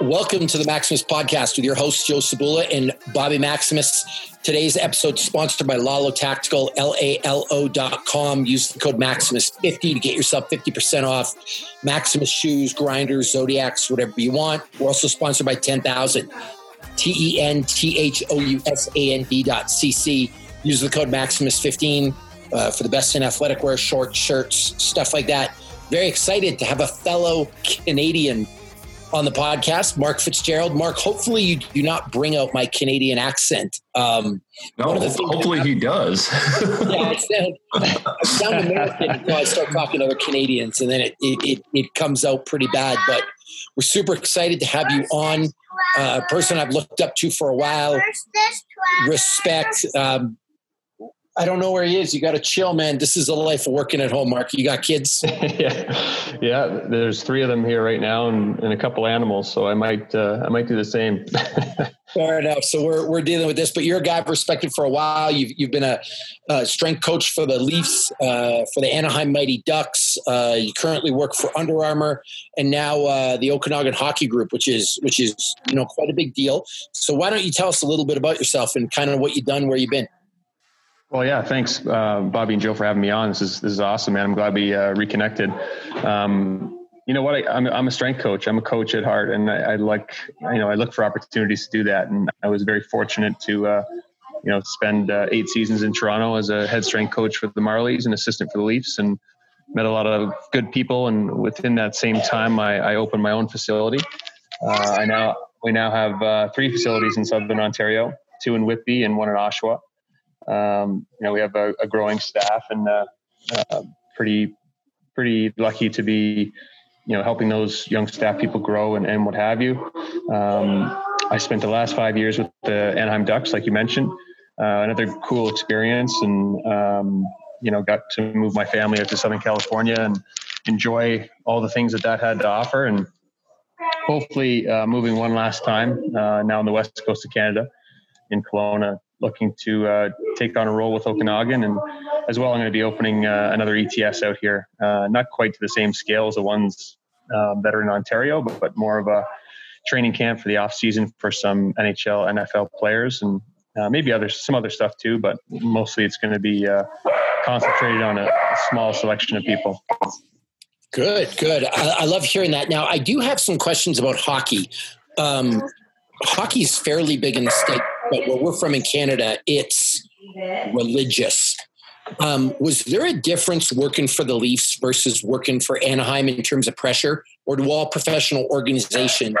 Welcome to the Maximus Podcast with your hosts, Joe Sabula and Bobby Maximus. Today's episode sponsored by Lalo Tactical, L-A-L-O.com. Use the code Maximus50 to get yourself 50% off Maximus shoes, grinders, Zodiacs, whatever you want. We're also sponsored by 10,000, T-E-N-T-H-O-U-S-A-N-D dot C-C. Use the code Maximus15 uh, for the best in athletic wear, shorts, shirts, stuff like that. Very excited to have a fellow Canadian on the podcast, Mark Fitzgerald. Mark, hopefully you do not bring out my Canadian accent. Um, no, hopefully he does. yeah, I sound, I sound American until I start talking to other Canadians, and then it, it, it, it comes out pretty bad. But we're super excited to have you on. Uh, a person I've looked up to for a while. Respect. Um, I don't know where he is. You got to chill, man. This is the life of working at home, Mark. You got kids? yeah, yeah. There's three of them here right now, and, and a couple animals. So I might, uh, I might do the same. Fair enough. So we're we're dealing with this, but you're a guy I've respected for a while. You've you've been a, a strength coach for the Leafs, uh, for the Anaheim Mighty Ducks. Uh, you currently work for Under Armour, and now uh, the Okanagan Hockey Group, which is which is you know quite a big deal. So why don't you tell us a little bit about yourself and kind of what you've done, where you've been? Well, yeah, thanks, uh, Bobby and Joe, for having me on. This is this is awesome, man. I'm glad we uh, reconnected. Um, you know what? I, am I'm, I'm a strength coach. I'm a coach at heart, and I, I, like you know I look for opportunities to do that. And I was very fortunate to uh, you know spend uh, eight seasons in Toronto as a head strength coach for the Marlies and assistant for the Leafs, and met a lot of good people. And within that same time, I, I opened my own facility. Uh, I now we now have uh, three facilities in Southern Ontario, two in Whitby and one in Oshawa. Um, you know, we have a, a growing staff and uh, uh, pretty pretty lucky to be, you know, helping those young staff people grow and, and what have you. Um, I spent the last five years with the Anaheim Ducks, like you mentioned. Uh, another cool experience, and um, you know, got to move my family out to Southern California and enjoy all the things that that had to offer, and hopefully uh, moving one last time uh, now on the west coast of Canada in Kelowna looking to uh, take on a role with Okanagan, and as well, I'm going to be opening uh, another ETS out here. Uh, not quite to the same scale as the ones um, that are in Ontario, but, but more of a training camp for the off season for some NHL, NFL players, and uh, maybe other some other stuff too. But mostly, it's going to be uh, concentrated on a, small selection of people. Good, good. I, I, love hearing that. Now, I do have some questions about hockey. Um, hockey is fairly big in the state but where we're from in Canada, it's religious. Um, was there a difference working for the Leafs versus working for Anaheim in terms of pressure, or do all professional organizations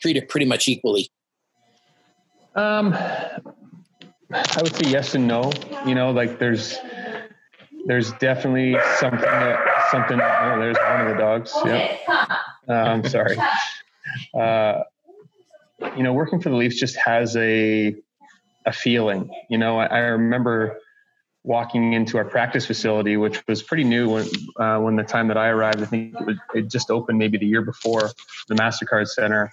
treat it pretty much equally? Um, I would say yes and no. You know, like there's there's definitely something that something. Oh, there's one of the dogs. Yeah. I'm sorry. Uh, you know, working for the Leafs just has a a feeling. You know, I, I remember walking into our practice facility, which was pretty new when uh, when the time that I arrived. I think it, was, it just opened maybe the year before the Mastercard Center,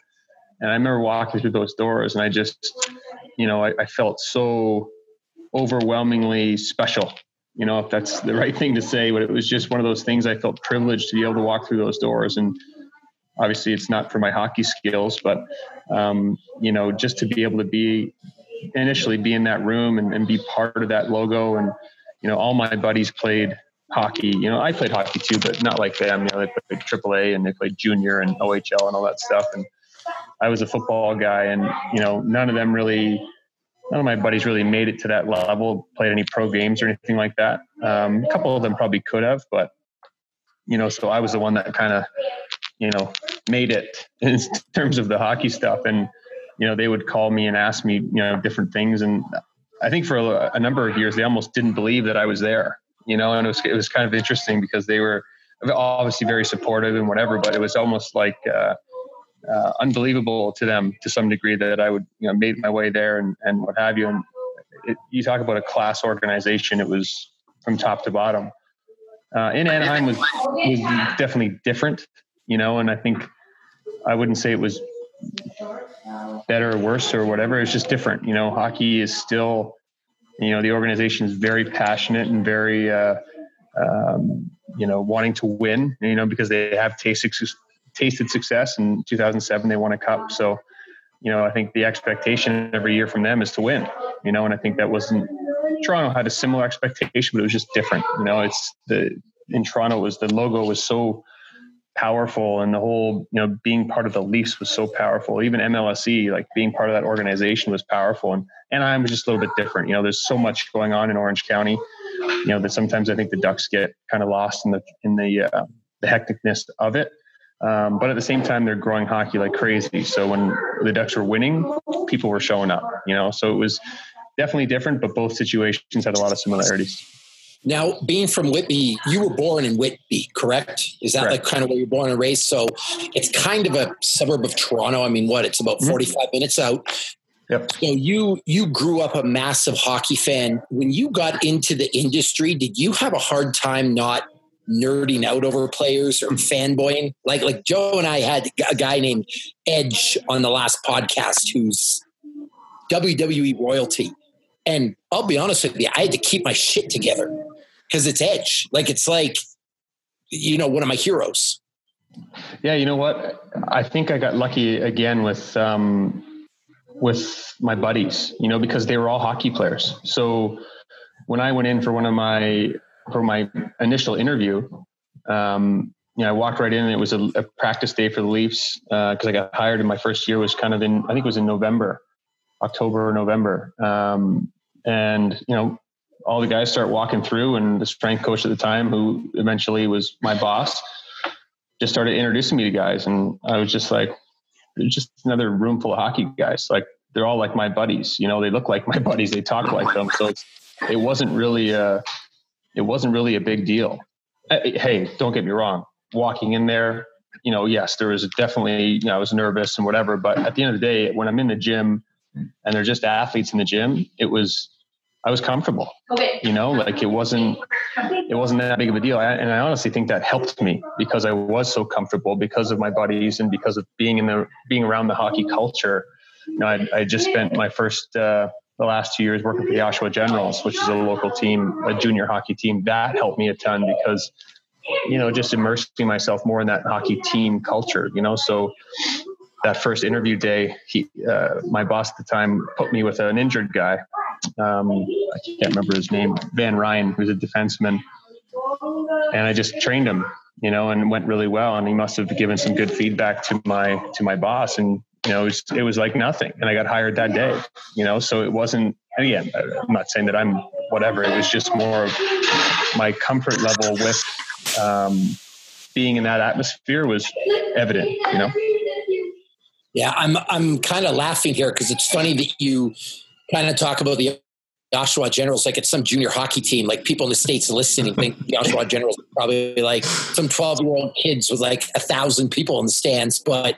and I remember walking through those doors, and I just, you know, I, I felt so overwhelmingly special. You know, if that's the right thing to say, but it was just one of those things. I felt privileged to be able to walk through those doors and obviously it's not for my hockey skills, but um, you know, just to be able to be initially be in that room and, and, be part of that logo, and you know, all my buddies played hockey. You know, I played hockey too, but not like them. You know, they played AAA and they played junior and OHL and all that stuff, and I was a football guy, and you know, none of them really. None of my buddies really made it to that level, played any pro games or anything like that. Um, a couple of them probably could have, but you know, so I was the one that kind of you know, made it in terms of the hockey stuff. And, you know, they would call me and ask me, you know, different things. And I think for a, a number of years, they almost didn't believe that I was there, you know, and it was, it was kind of interesting because they were obviously very supportive and whatever, but it was almost like, uh, uh, unbelievable to them to some degree that I would, you know, made my way there and, and what have you. And it, you talk about a class organization. It was from top to bottom. Uh, in Anaheim was, was definitely different you know, and I think I wouldn't say it was better or worse or whatever. It's just different. You know, hockey is still, you know, the organization is very passionate and very, uh, um, you know, wanting to win, you know, because they have tasted, tasted success. In 2007, they won a cup. So, you know, I think the expectation every year from them is to win. You know, and I think that wasn't Toronto had a similar expectation, but it was just different. You know, it's the in Toronto was the logo was so powerful and the whole you know being part of the leafs was so powerful. Even mlse like being part of that organization was powerful and and i'm just a little bit different. You know there's so much going on in orange county you know that sometimes i think the ducks get kind of lost in the in the uh, the hecticness of it. Um, but at the same time they're growing hockey like crazy. So when the ducks were winning people were showing up you know? So it was definitely different but both situations had a lot of similarities now, being from Whitby, you were born in Whitby, correct? Is that correct. like kind of where you're born and raised? So it's kind of a suburb of Toronto. I mean, what? It's about mm-hmm. 45 minutes out. Yep. So you you grew up a massive hockey fan. When you got into the industry, did you have a hard time not nerding out over players or fanboying? Like like Joe and I had a guy named Edge on the last podcast who's WWE royalty. And I'll be honest with you, I had to keep my shit together because it's Edge. Like it's like, you know, one of my heroes. Yeah, you know what? I think I got lucky again with um, with my buddies. You know, because they were all hockey players. So when I went in for one of my for my initial interview, um, you know, I walked right in and it was a, a practice day for the Leafs because uh, I got hired in my first year was kind of in I think it was in November, October or November, um, and you know all the guys start walking through, and the strength coach at the time, who eventually was my boss, just started introducing me to guys, and I was just like, There's just another room full of hockey guys. Like they're all like my buddies. You know, they look like my buddies. They talk like them. So it wasn't really a, it wasn't really a big deal. Eh, eh, hey, don't get me wrong. Walking in there, you know, yes, there was definitely, you know, I was nervous and whatever. But at the end of the day, when I'm in the gym and they're just athletes in the gym, it was I was comfortable. Okay. You know, like it wasn't it wasn't that big of a deal. I, and I honestly think that helped me because I was so comfortable because of my buddies and because of being in the being around the hockey culture. You know, I, I just spent my first uh, the last two years working for the Oshawa Generals, which is a local team, a junior hockey team. That helped me a ton because you know just immersing myself more in that hockey team culture. You know, so that first interview day, he, uh, my boss at the time put me with an injured guy um, I can't remember his name, Van Ryn, who's a defenseman. And I just trained him, you know, and went really well. And he must have given some good feedback to my to my boss. And you know, it was, it was like nothing. And I got hired that day, you know. So it wasn't. Again, I'm not saying that I'm whatever. It was just more of my comfort level with um, being in that atmosphere was evident, you know. Yeah, I'm I'm kind of laughing here because it's funny that you kind of talk about the Oshawa Generals like it's some junior hockey team. Like people in the states listening think the Oshawa Generals are probably like some twelve year old kids with like a thousand people in the stands. But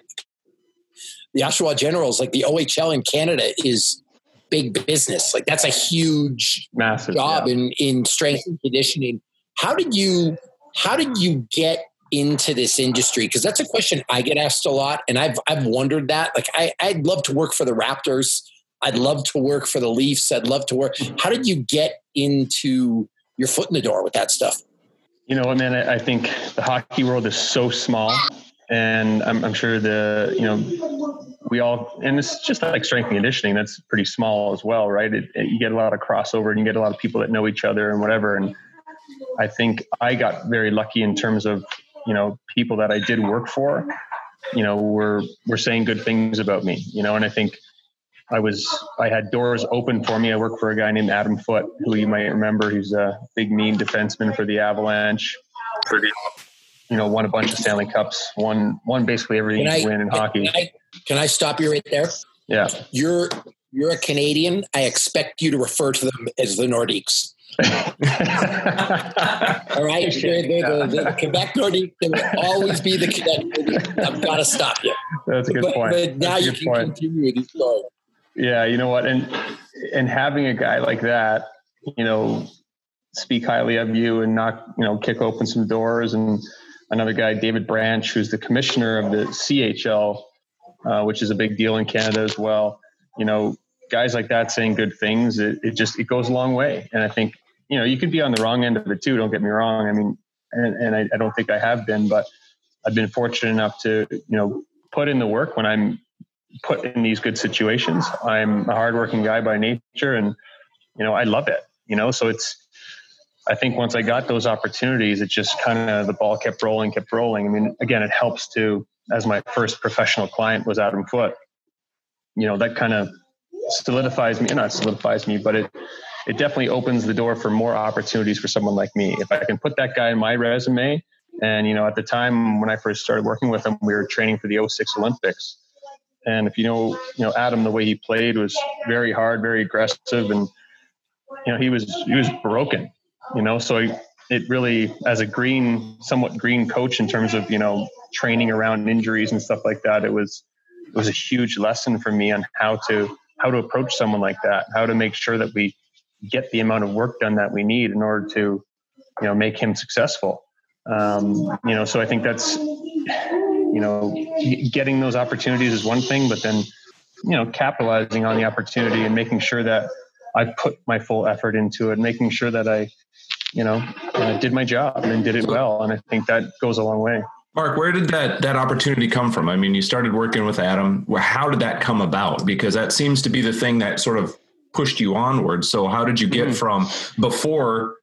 the Oshawa Generals, like the OHL in Canada, is big business. Like that's a huge massive job yeah. in in strength and conditioning. How did you how did you get into this industry? Because that's a question I get asked a lot, and I've I've wondered that. Like I, I'd love to work for the Raptors I'd love to work for the Leafs. I'd love to work. How did you get into your foot in the door with that stuff? You know, man, I think the hockey world is so small, and I'm, I'm sure the you know we all and it's just like strength and conditioning. That's pretty small as well, right? It, it, you get a lot of crossover, and you get a lot of people that know each other and whatever. And I think I got very lucky in terms of you know people that I did work for. You know, were were saying good things about me. You know, and I think I was I had doors open for me. I worked for a guy named Adam Foote, who you might remember. He's a big mean defenseman for the Avalanche. You know, won a bunch of Stanley Cups. Won won basically everything you win in can hockey. I, can I stop you right there? Yeah. You're you're a Canadian. I expect you to refer to them as the Nordiques. All right, they're, they're, the, the Quebec Nordiques. They will always be the Quebec I've got to stop you. That's a good but, point. But now That's you can point. continue with your story. Yeah, you know what, and and having a guy like that, you know, speak highly of you and not, you know, kick open some doors, and another guy, David Branch, who's the commissioner of the CHL, uh, which is a big deal in Canada as well. You know, guys like that saying good things, it, it just it goes a long way, and I think you know you could be on the wrong end of it too. Don't get me wrong. I mean, and, and I, I don't think I have been, but I've been fortunate enough to, you know, put in the work when I'm put in these good situations. I'm a hardworking guy by nature and, you know, I love it, you know, so it's, I think once I got those opportunities, it just kind of the ball kept rolling, kept rolling. I mean, again, it helps to, as my first professional client was Adam Foote, you know, that kind of solidifies me, not solidifies me, but it, it definitely opens the door for more opportunities for someone like me. If I can put that guy in my resume, and you know, at the time when I first started working with him, we were training for the 06 Olympics. And if you know, you know, Adam, the way he played was very hard, very aggressive, and you know, he was he was broken. You know, so it really, as a green, somewhat green coach in terms of you know training around injuries and stuff like that, it was it was a huge lesson for me on how to how to approach someone like that, how to make sure that we get the amount of work done that we need in order to you know make him successful. Um, you know, so I think that's you know, getting those opportunities is one thing, but then, you know, capitalizing on the opportunity and making sure that I put my full effort into it, making sure that I, you know, uh, did my job and did it well. And I think that goes a long way. Mark, where did that that opportunity come from? I mean, you started working with Adam. How did that come about? Because that seems to be the thing that sort of pushed you onward. So, how did you get mm-hmm. from before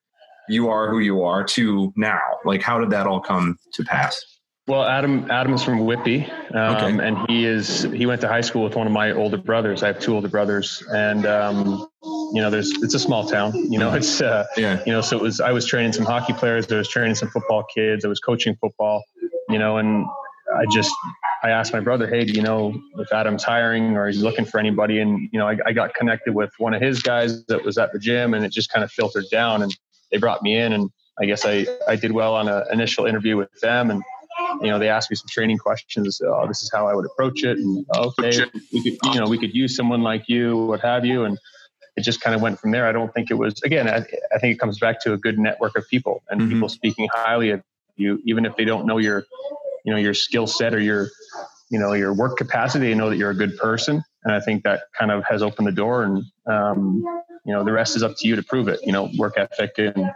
you are who you are to now? Like, how did that all come to pass? Well, Adam Adam is from Whitby, um, okay. and he is he went to high school with one of my older brothers. I have two older brothers, and um, you know, there's it's a small town. You know, it's uh, yeah. You know, so it was. I was training some hockey players. I was training some football kids. I was coaching football. You know, and I just I asked my brother, hey, do you know if Adam's hiring or he's looking for anybody? And you know, I, I got connected with one of his guys that was at the gym, and it just kind of filtered down, and they brought me in, and I guess I I did well on an initial interview with them, and you know, they asked me some training questions. Oh, this is how I would approach it. And okay, we could, you know, we could use someone like you, what have you. And it just kind of went from there. I don't think it was, again, I, I think it comes back to a good network of people and mm-hmm. people speaking highly of you, even if they don't know your, you know, your skill set or your, you know, your work capacity, they know that you're a good person. And I think that kind of has opened the door and, um, you know, the rest is up to you to prove it, you know, work ethic and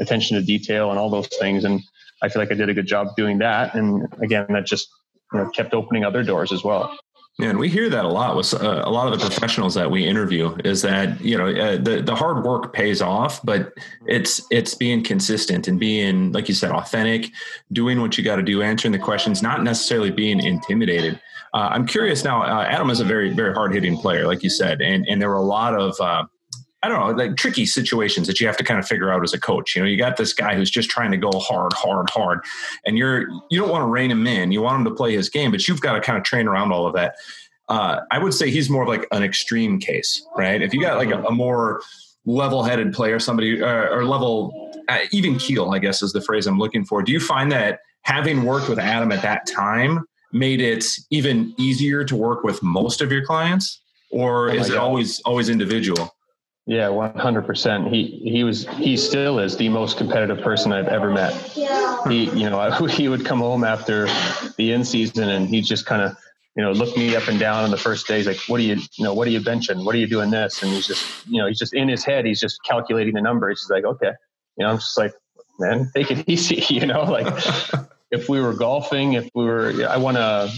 attention to detail and all those things. And, I feel like I did a good job doing that. And again, that just you know kept opening other doors as well. Yeah, and we hear that a lot with uh, a lot of the professionals that we interview is that you know uh, the the hard work pays off, but it's it's being consistent and being like you said authentic, doing what you got to do, answering the questions, not necessarily being intimidated. Uh, I'm curious now. Uh, Adam is a very very hard hitting player, like you said, and and there were a lot of uh, I don't know, like tricky situations that you have to kind of figure out as a coach. You know, you got this guy who's just trying to go hard, hard, hard, and you're you don't want to rein him in. You want him to play his game, but you've got to kind of train around all of that. Uh, I would say he's more of like an extreme case, right? If you got like a, a more level-headed player, somebody uh, or level uh, even keel, I guess is the phrase I'm looking for. Do you find that having worked with Adam at that time made it even easier to work with most of your clients, or oh is it always always individual? Yeah, one hundred percent. He he was he still is the most competitive person I've ever met. He you know he would come home after the in season and he just kind of you know look me up and down on the first days like what are you you know what are you benching? What are you doing this? And he's just you know he's just in his head he's just calculating the numbers. He's like okay. You know I'm just like man take it easy you know like if we were golfing if we were I want to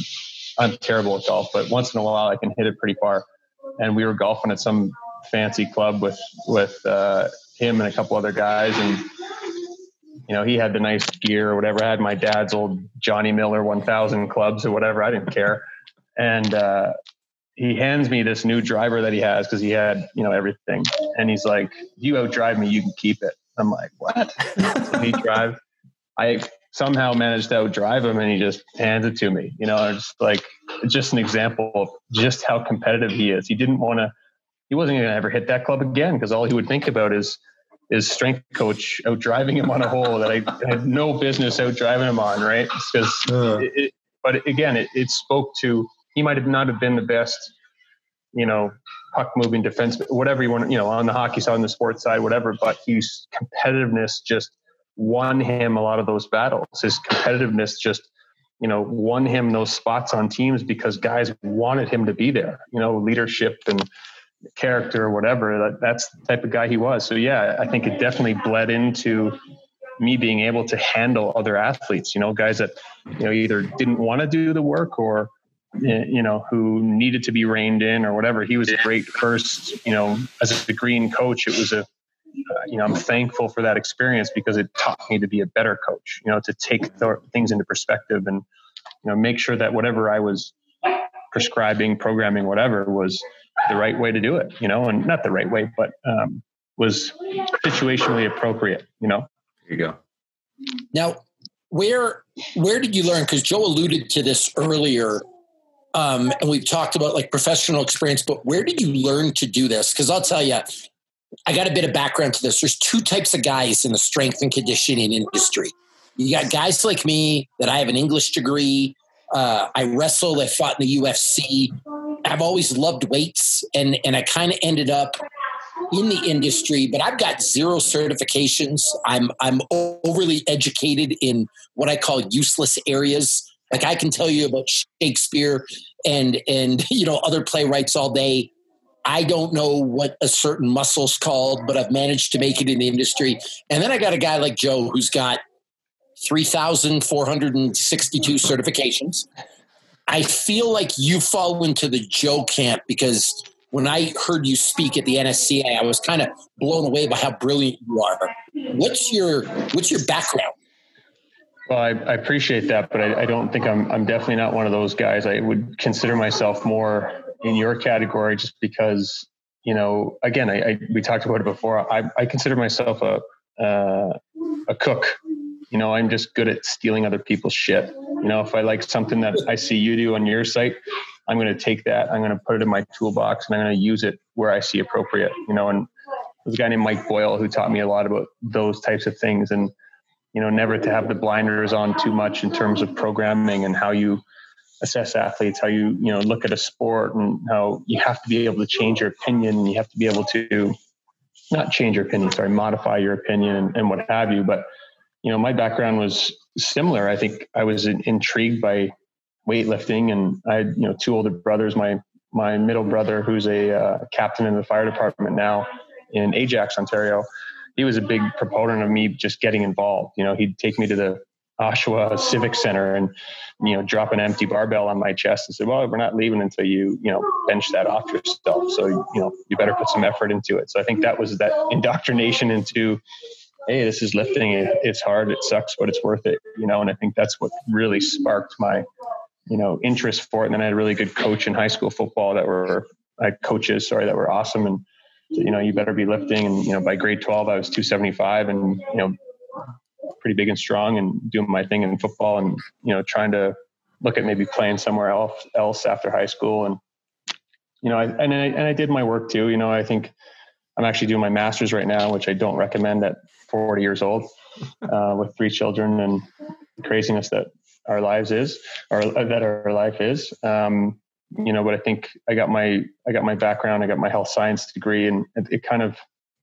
I'm terrible at golf but once in a while I can hit it pretty far. And we were golfing at some fancy club with with uh, him and a couple other guys, and you know he had the nice gear or whatever. I had my dad's old Johnny Miller 1000 clubs or whatever. I didn't care, and uh, he hands me this new driver that he has because he had you know everything, and he's like, "You outdrive me, you can keep it." I'm like, "What?" so he drive. I somehow managed to outdrive him and he just hands it to me. You know, just like just an example of just how competitive he is. He didn't want to he wasn't going to ever hit that club again because all he would think about is his strength coach out driving him on a hole that I had no business out driving him on, right? Because, uh. but again, it, it spoke to he might have not have been the best, you know, puck moving defense, whatever you want, you know, on the hockey side, on the sports side, whatever. But his competitiveness just won him a lot of those battles. His competitiveness just, you know, won him those spots on teams because guys wanted him to be there. You know, leadership and character or whatever. That, that's the type of guy he was. So yeah, I think it definitely bled into me being able to handle other athletes, you know, guys that, you know, either didn't want to do the work or, you know, who needed to be reined in or whatever. He was a great first, you know, as a green coach, it was a, uh, you know, I'm thankful for that experience because it taught me to be a better coach, you know, to take th- things into perspective and, you know, make sure that whatever I was prescribing, programming, whatever was the right way to do it, you know, and not the right way, but um, was situationally appropriate, you know. There you go. Now, where where did you learn? Because Joe alluded to this earlier, um, and we've talked about like professional experience. But where did you learn to do this? Because I'll tell you, I got a bit of background to this. There's two types of guys in the strength and conditioning industry. You got guys like me that I have an English degree. Uh, I wrestled. I fought in the UFC. I've always loved weights, and and I kind of ended up in the industry, but I've got zero certifications. I'm I'm overly educated in what I call useless areas. Like I can tell you about Shakespeare and and you know other playwrights all day. I don't know what a certain muscle's called, but I've managed to make it in the industry. And then I got a guy like Joe who's got 3,462 certifications. I feel like you fall into the Joe camp because when I heard you speak at the NSCA, I was kind of blown away by how brilliant you are. What's your what's your background? Well, I, I appreciate that, but I, I, don't think I'm I'm definitely not one of those guys. I would consider myself more in your category just because you know. Again, I, I we talked about it before. I, I consider myself a uh, a cook. You know, I'm just good at stealing other people's shit. You know, if I like something that I see you do on your site, I'm going to take that, I'm going to put it in my toolbox, and I'm going to use it where I see appropriate. You know, and there's a guy named Mike Boyle who taught me a lot about those types of things, and you know, never to have the blinders on too much in terms of programming and how you assess athletes, how you you know look at a sport, and how you have to be able to change your opinion, you have to be able to not change your opinion, sorry, modify your opinion and, and what have you. But you know, my background was similar. I think I was intrigued by weightlifting, and I had you know two older brothers. My my middle brother, who's a uh, captain in the fire department now in Ajax, Ontario, he was a big proponent of me just getting involved. You know, he'd take me to the Oshawa Civic Center and you know drop an empty barbell on my chest and say, "Well, we're not leaving until you you know bench that off yourself. So you know you better put some effort into it." So I think that was that indoctrination into, "Hey, this is lifting. It's hard. It sucks, but it's worth it." You know, and I think that's what really sparked my you know interest for it. And then I had a really good coach in high school football that were like coaches, sorry, that were awesome. And you know, you better be lifting. And you know, by grade twelve, I was two seventy five, and you know, pretty big and strong, and doing my thing in football, and you know, trying to look at maybe playing somewhere else else after high school. And you know, I, and I, and I did my work too. You know, I think I'm actually doing my master's right now, which I don't recommend at 40 years old uh, with three children and craziness that our lives is or that our life is. Um, you know but i think i got my i got my background i got my health science degree and it, it, kind of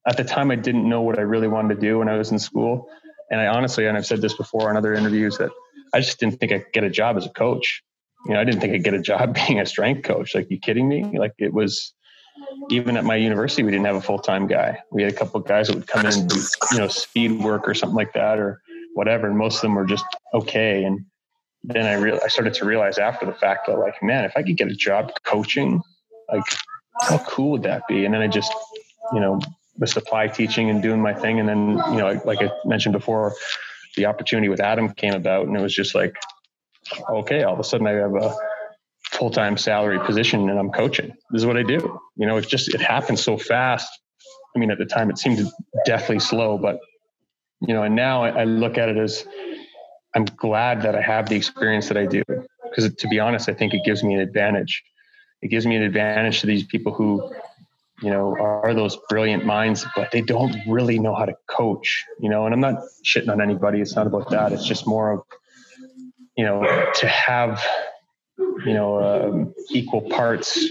at the time i didn't know what i really wanted to do when i was in school. And i honestly and i've said this before in other interviews that i just didn't think i could get a job as a coach. You know i didn't think i'd get a job being a strength coach. Like you kidding me? Like it was even at my university we didn't have a full-time guy we had a couple of guys that would come in and do you know speed work or something like that or whatever and most of them were just okay and then I real I started to realize after the fact that like, man, if I could get a job coaching, like how cool would that be? And then I just, you know, was supply teaching and doing my thing. And then, you know, like I mentioned before, the opportunity with Adam came about and it was just like, okay, all of a sudden I have a full-time salary position and I'm coaching. This is what I do. You know, it's just, it happened so fast. I mean, at the time it seemed deathly slow, but you know, and now I, I look at it as, I'm glad that I have the experience that I do because to be honest, I think it gives me an advantage. It gives me an advantage to these people who, you know, are those brilliant minds, but they don't really know how to coach, you know, and I'm not shitting on anybody. It's not about that. It's just more of, you know, to have, you know, um, equal parts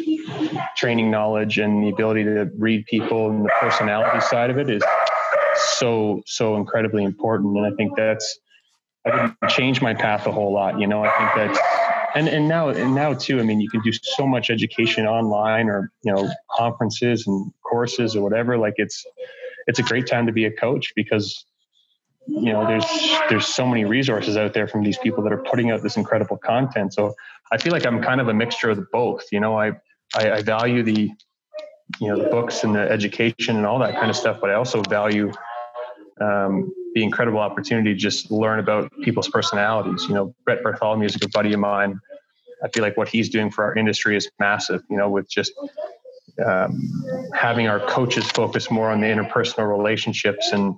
training knowledge and the ability to read people and the personality side of it is so, so incredibly important. And I think that's, I didn't change my path a whole lot. You know, I think that's and and now and now too. I mean, you can do so much education online, or you know, conferences and courses or whatever. Like it's it's a great time to be a coach because you know there's there's so many resources out there from these people that are putting out this incredible content. So i feel like i'm kind of a mixture of both you know i i, I value the you know the books and the education and all that kind of stuff but i also value um, the incredible opportunity to just learn about people's personalities. You know brett bartholomew is a good buddy of mine. I feel like what he's doing for our industry is massive you know with just um, having our coaches focus more on the interpersonal relationships and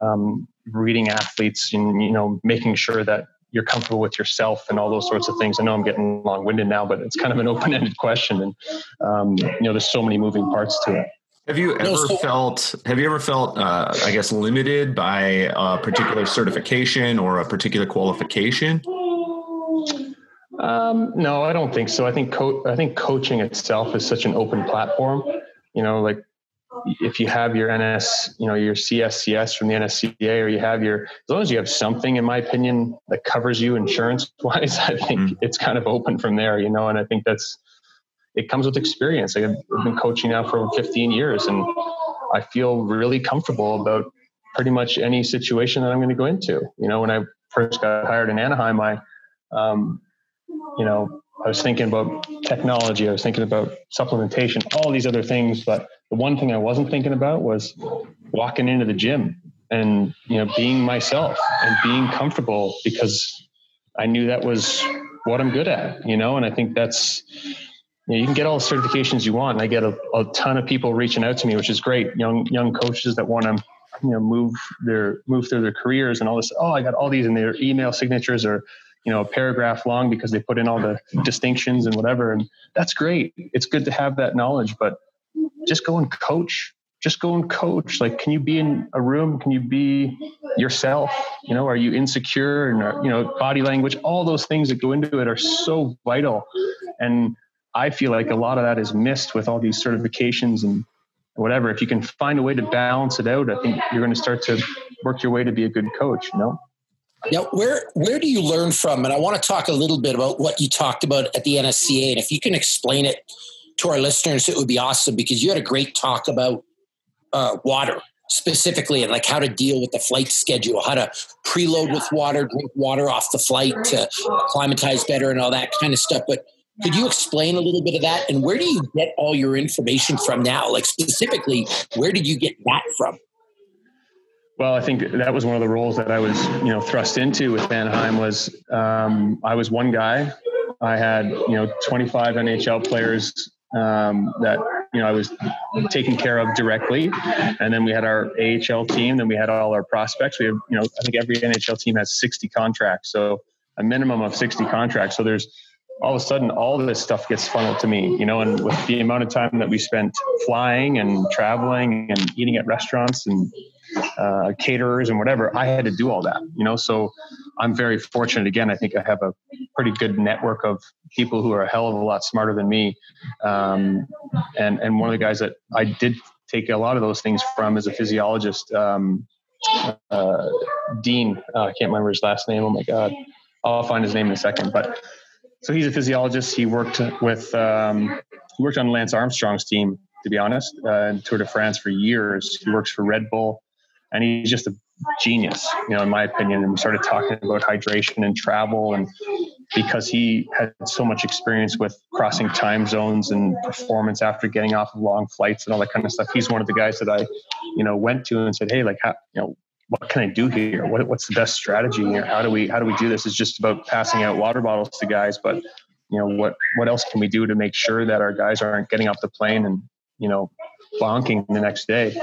um, reading athletes and you know making sure that you're comfortable with yourself and all those sorts of things. I know I'm getting long-winded now, but it's kind of an open-ended question, and um, you know, there's so many moving parts to it. Have you ever felt? Have you ever felt? Uh, I guess limited by a particular certification or a particular qualification. Um, no, I don't think so. I think co- I think coaching itself is such an open platform. You know, like if you have your NS, you know, your CSCS from the NSCA, or you have your, as long as you have something, in my opinion, that covers you insurance wise, I think mm. it's kind of open from there, you know, and I think that's, it comes with experience. Like I've been coaching now for 15 years and I feel really comfortable about pretty much any situation that I'm going to go into. You know, when I first got hired in Anaheim, I, um, you know, I was thinking about technology. I was thinking about supplementation, all these other things. But the one thing I wasn't thinking about was walking into the gym and you know being myself and being comfortable because I knew that was what I'm good at. You know, and I think that's you, know, you can get all the certifications you want. And I get a, a ton of people reaching out to me, which is great. Young young coaches that want to you know move their move through their careers and all this. Oh, I got all these in their email signatures or you know a paragraph long because they put in all the distinctions and whatever and that's great. It's good to have that knowledge but just go and coach. Just go and coach. Like can you be in a room? Can you be yourself? You know are you insecure? And uh, you know body language all those things that go into it are so vital. And i feel like a lot of that is missed with all these certifications and whatever. If you can find a way to balance it out i think you're going to start to work your way to be a good coach you know now, where where do you learn from? And I want to talk a little bit about what you talked about at the NSCA, and if you can explain it to our listeners, it would be awesome because you had a great talk about uh, water specifically and like how to deal with the flight schedule, how to preload with water, drink water off the flight to acclimatize better, and all that kind of stuff. But could you explain a little bit of that? And where do you get all your information from now? Like specifically, where did you get that from? Well, I think that was one of the roles that I was, you know, thrust into with Anaheim was um, I was one guy. I had, you know, 25 NHL players um, that, you know, I was taking care of directly. And then we had our AHL team. Then we had all our prospects. We have, you know, I think every NHL team has 60 contracts. So a minimum of 60 contracts. So there's all of a sudden all this stuff gets funneled to me, you know, and with the amount of time that we spent flying and traveling and eating at restaurants and uh, caterers and whatever. I had to do all that, you know. So I'm very fortunate. Again, I think I have a pretty good network of people who are a hell of a lot smarter than me. Um, and and one of the guys that I did take a lot of those things from is a physiologist, um, uh, Dean. Uh, I can't remember his last name. Oh my god, I'll find his name in a second. But so he's a physiologist. He worked with um, he worked on Lance Armstrong's team to be honest, uh, in Tour de France for years. He works for Red Bull and he's just a genius, you know, in my opinion. And we started talking about hydration and travel, and because he had so much experience with crossing time zones and performance after getting off of long flights and all that kind of stuff, he's one of the guys that I, you know, went to and said, "Hey, like, how, you know." What can I do here? What, what's the best strategy here? How do we how do we do this? It's just about passing out water bottles to guys, but you know what what else can we do to make sure that our guys aren't getting off the plane and you know bonking the next day.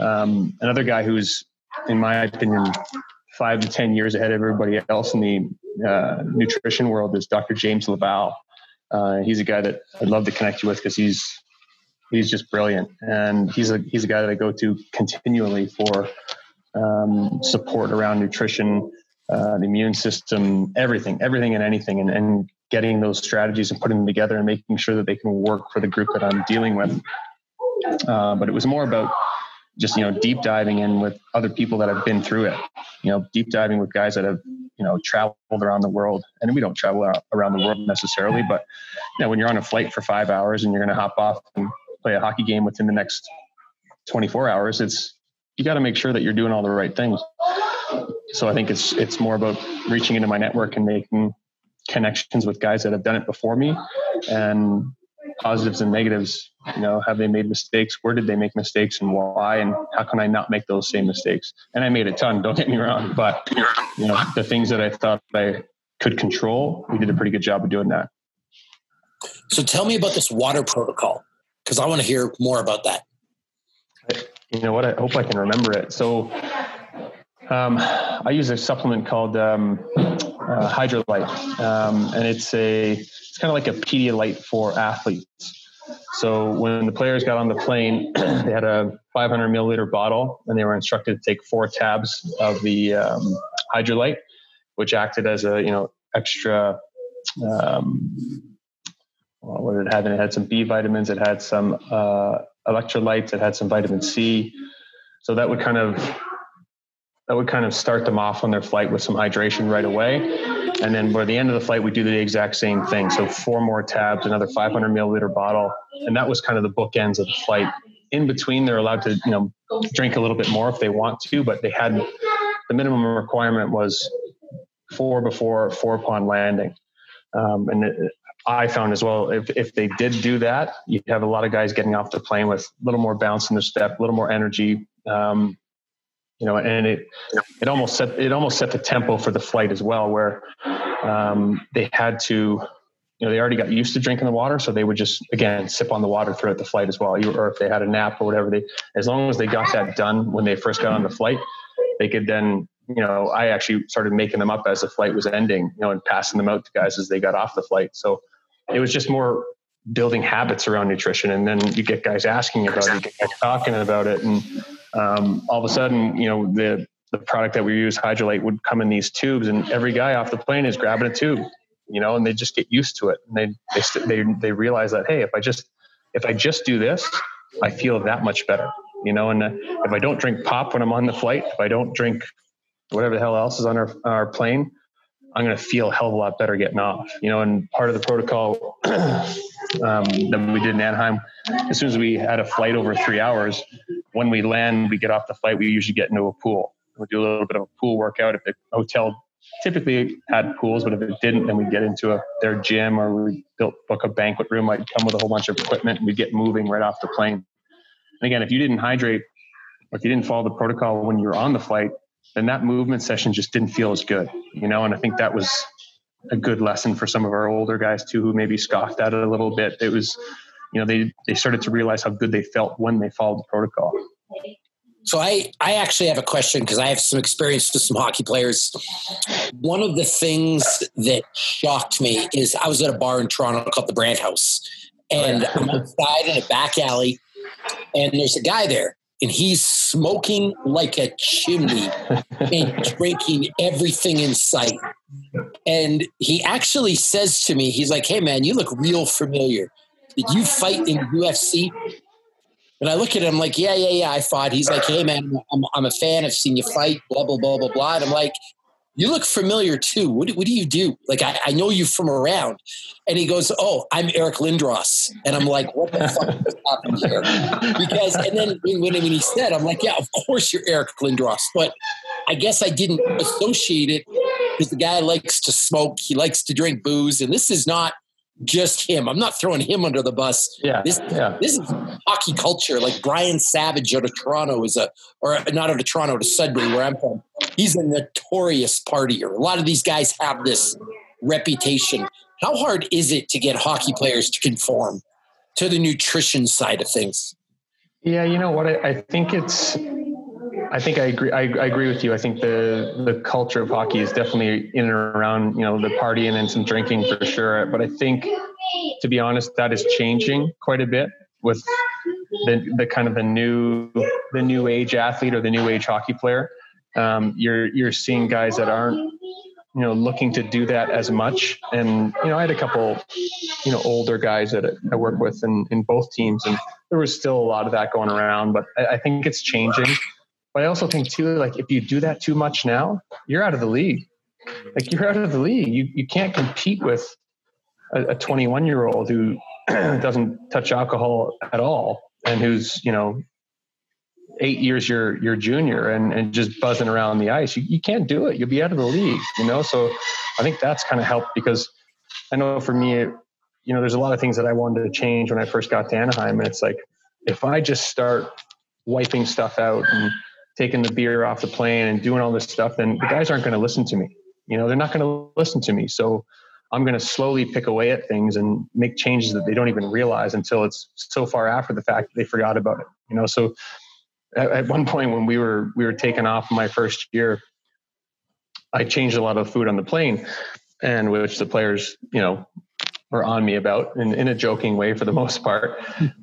Um, another guy who's, in my opinion, five to 10 years ahead of everybody else in the uh, nutrition world is Dr. James LaValle. Uh, he's a guy that I'd love to connect you with because he's he's just brilliant, and he's a he's a guy that I go to continually for um, support around nutrition, uh, the immune system, everything, everything and anything, and, and getting those strategies and putting them together and making sure that they can work for the group that I'm dealing with. Uh, but it was more about just you know deep diving in with other people that have been through it. You know, deep diving with guys that have you know traveled around the world, and we don't travel around the world necessarily, but you know when you're on a flight for five hours and you're going to hop off and play a hockey game within the next 24 hours, it's you got to make sure that you're doing all the right things. so I think it's it's more about reaching into my network and making connections with guys that have done it before me, and positives and negatives. You know, have they made mistakes? Where did they make mistakes, and why? And how can I not make those same mistakes? And I made a ton. Don't get me wrong, but you know, the things that I thought I could control, we did a pretty good job of doing that. So tell me about this water protocol because I want to hear more about that. You know what? I hope I can remember it. So um, I use a supplement called um, uh, Hydralyte, um, and it's a it's kind of like a Pedialyte for athletes. So when the players got on the plane, they had a 500 milliliter bottle, and they were instructed to take four tabs of the um, Hydralyte, which acted as a you know extra. Um, well, what did it have? And it had some B vitamins. It had some uh, electrolytes. It had some vitamin C. So that would kind of that would kind of start them off on their flight with some hydration right away. And then by the end of the flight, we do the exact same thing. So four more tabs, another 500 milliliter bottle, and that was kind of the bookends of the flight. In between, they're allowed to you know drink a little bit more if they want to, but they had the minimum requirement was four before, four upon landing. Um, and it, I found as well, if, if they did do that, you'd have a lot of guys getting off the plane with a little more bounce in their step, a little more energy, um, you know, and it it almost set it almost set the tempo for the flight as well, where um, they had to, you know, they already got used to drinking the water, so they would just again sip on the water throughout the flight as well. Or if they had a nap or whatever, they as long as they got that done when they first got on the flight, they could then you know, I actually started making them up as the flight was ending, you know, and passing them out to guys as they got off the flight. So it was just more building habits around nutrition. And then you get guys asking about it, you get guys talking about it. And um, all of a sudden, you know, the, the product that we use, Hydralyte, would come in these tubes and every guy off the plane is grabbing a tube, you know, and they just get used to it. And they, they, they, they realize that, Hey, if I just, if I just do this, I feel that much better, you know, and uh, if I don't drink pop when I'm on the flight, if I don't drink whatever the hell else is on our, our plane, I'm going to feel a hell of a lot better getting off, you know, and part of the protocol um, that we did in Anaheim, as soon as we had a flight over three hours, when we land, we get off the flight, we usually get into a pool. We do a little bit of a pool workout. If the hotel typically had pools, but if it didn't, then we get into a, their gym or we built book a banquet room, I'd come with a whole bunch of equipment and we'd get moving right off the plane. And again, if you didn't hydrate or if you didn't follow the protocol when you were on the flight, then that movement session just didn't feel as good, you know. And I think that was a good lesson for some of our older guys too, who maybe scoffed at it a little bit. It was, you know, they they started to realize how good they felt when they followed the protocol. So I, I actually have a question because I have some experience with some hockey players. One of the things that shocked me is I was at a bar in Toronto called the Brant House, oh, and I'm outside in a back alley, and there's a guy there, and he's smoking like a chimney and drinking everything in sight. And he actually says to me, he's like, Hey man, you look real familiar. Did you fight in UFC? And I look at him like, yeah, yeah, yeah, I fought. He's like, hey, man, I'm, I'm a fan. I've seen you fight, blah, blah, blah, blah, blah. And I'm like, you look familiar too. What, what do you do? Like, I, I know you from around. And he goes, oh, I'm Eric Lindros. And I'm like, what the fuck just happened here? Because, and then when, when he said, I'm like, yeah, of course you're Eric Lindros. But I guess I didn't associate it because the guy likes to smoke. He likes to drink booze. And this is not just him. I'm not throwing him under the bus. Yeah, this yeah. this is hockey culture. Like Brian Savage out of Toronto is a, or not out of Toronto to Sudbury, where I'm from. He's a notorious partier. A lot of these guys have this reputation. How hard is it to get hockey players to conform to the nutrition side of things? Yeah, you know what? I, I think it's I think I agree. I, I, agree with you. I think the the culture of hockey is definitely in and around you know the partying and some drinking for sure. But I think, to be honest, that is changing quite a bit with the the kind of the new the new age athlete or the new age hockey player. Um, you're you're seeing guys that aren't you know looking to do that as much. And you know, I had a couple you know older guys that I work with in in both teams, and there was still a lot of that going around. But I, I think it's changing but I also think too, like if you do that too much now, you're out of the league. Like you're out of the league. You you can't compete with a 21 year old who doesn't touch alcohol at all and who's you know eight years your your junior and and just buzzing around the ice. You, you can't do it. You'll be out of the league, you know. So I think that's kind of helped because I know for me, you know, there's a lot of things that I wanted to change when I first got to Anaheim, and it's like if I just start wiping stuff out and taking the beer off the plane and doing all this stuff, then the guys aren't going to listen to me. You know, they're not going to listen to me. So I'm going to slowly pick away at things and make changes that they don't even realize until it's so far after the fact that they forgot about it. You know, so at, at one point when we were we were taking off my first year, I changed a lot of food on the plane, and which the players, you know, were on me about in, in a joking way for the most part.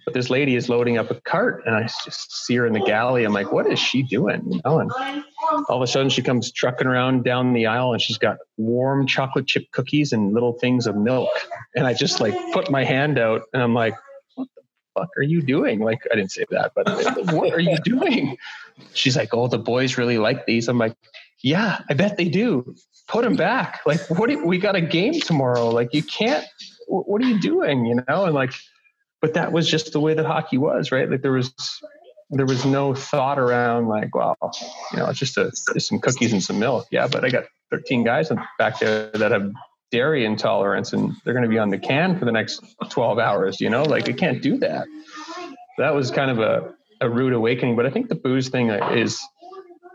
But this lady is loading up a cart and I just see her in the galley. I'm like, what is she doing? You know, and all of a sudden she comes trucking around down the aisle and she's got warm chocolate chip cookies and little things of milk. And I just like put my hand out and I'm like, what the fuck are you doing? Like, I didn't say that, but what are you doing? She's like, oh, the boys really like these. I'm like, yeah, I bet they do. Put them back. Like, what? Do, we got a game tomorrow. Like, you can't what are you doing? You know, and like, but that was just the way that hockey was, right? Like there was there was no thought around like, well, you know, it's just a some cookies and some milk. Yeah, but I got 13 guys back there that have dairy intolerance and they're going to be on the can for the next 12 hours, you know, like I can't do that. That was kind of a, a rude awakening, but I think the booze thing is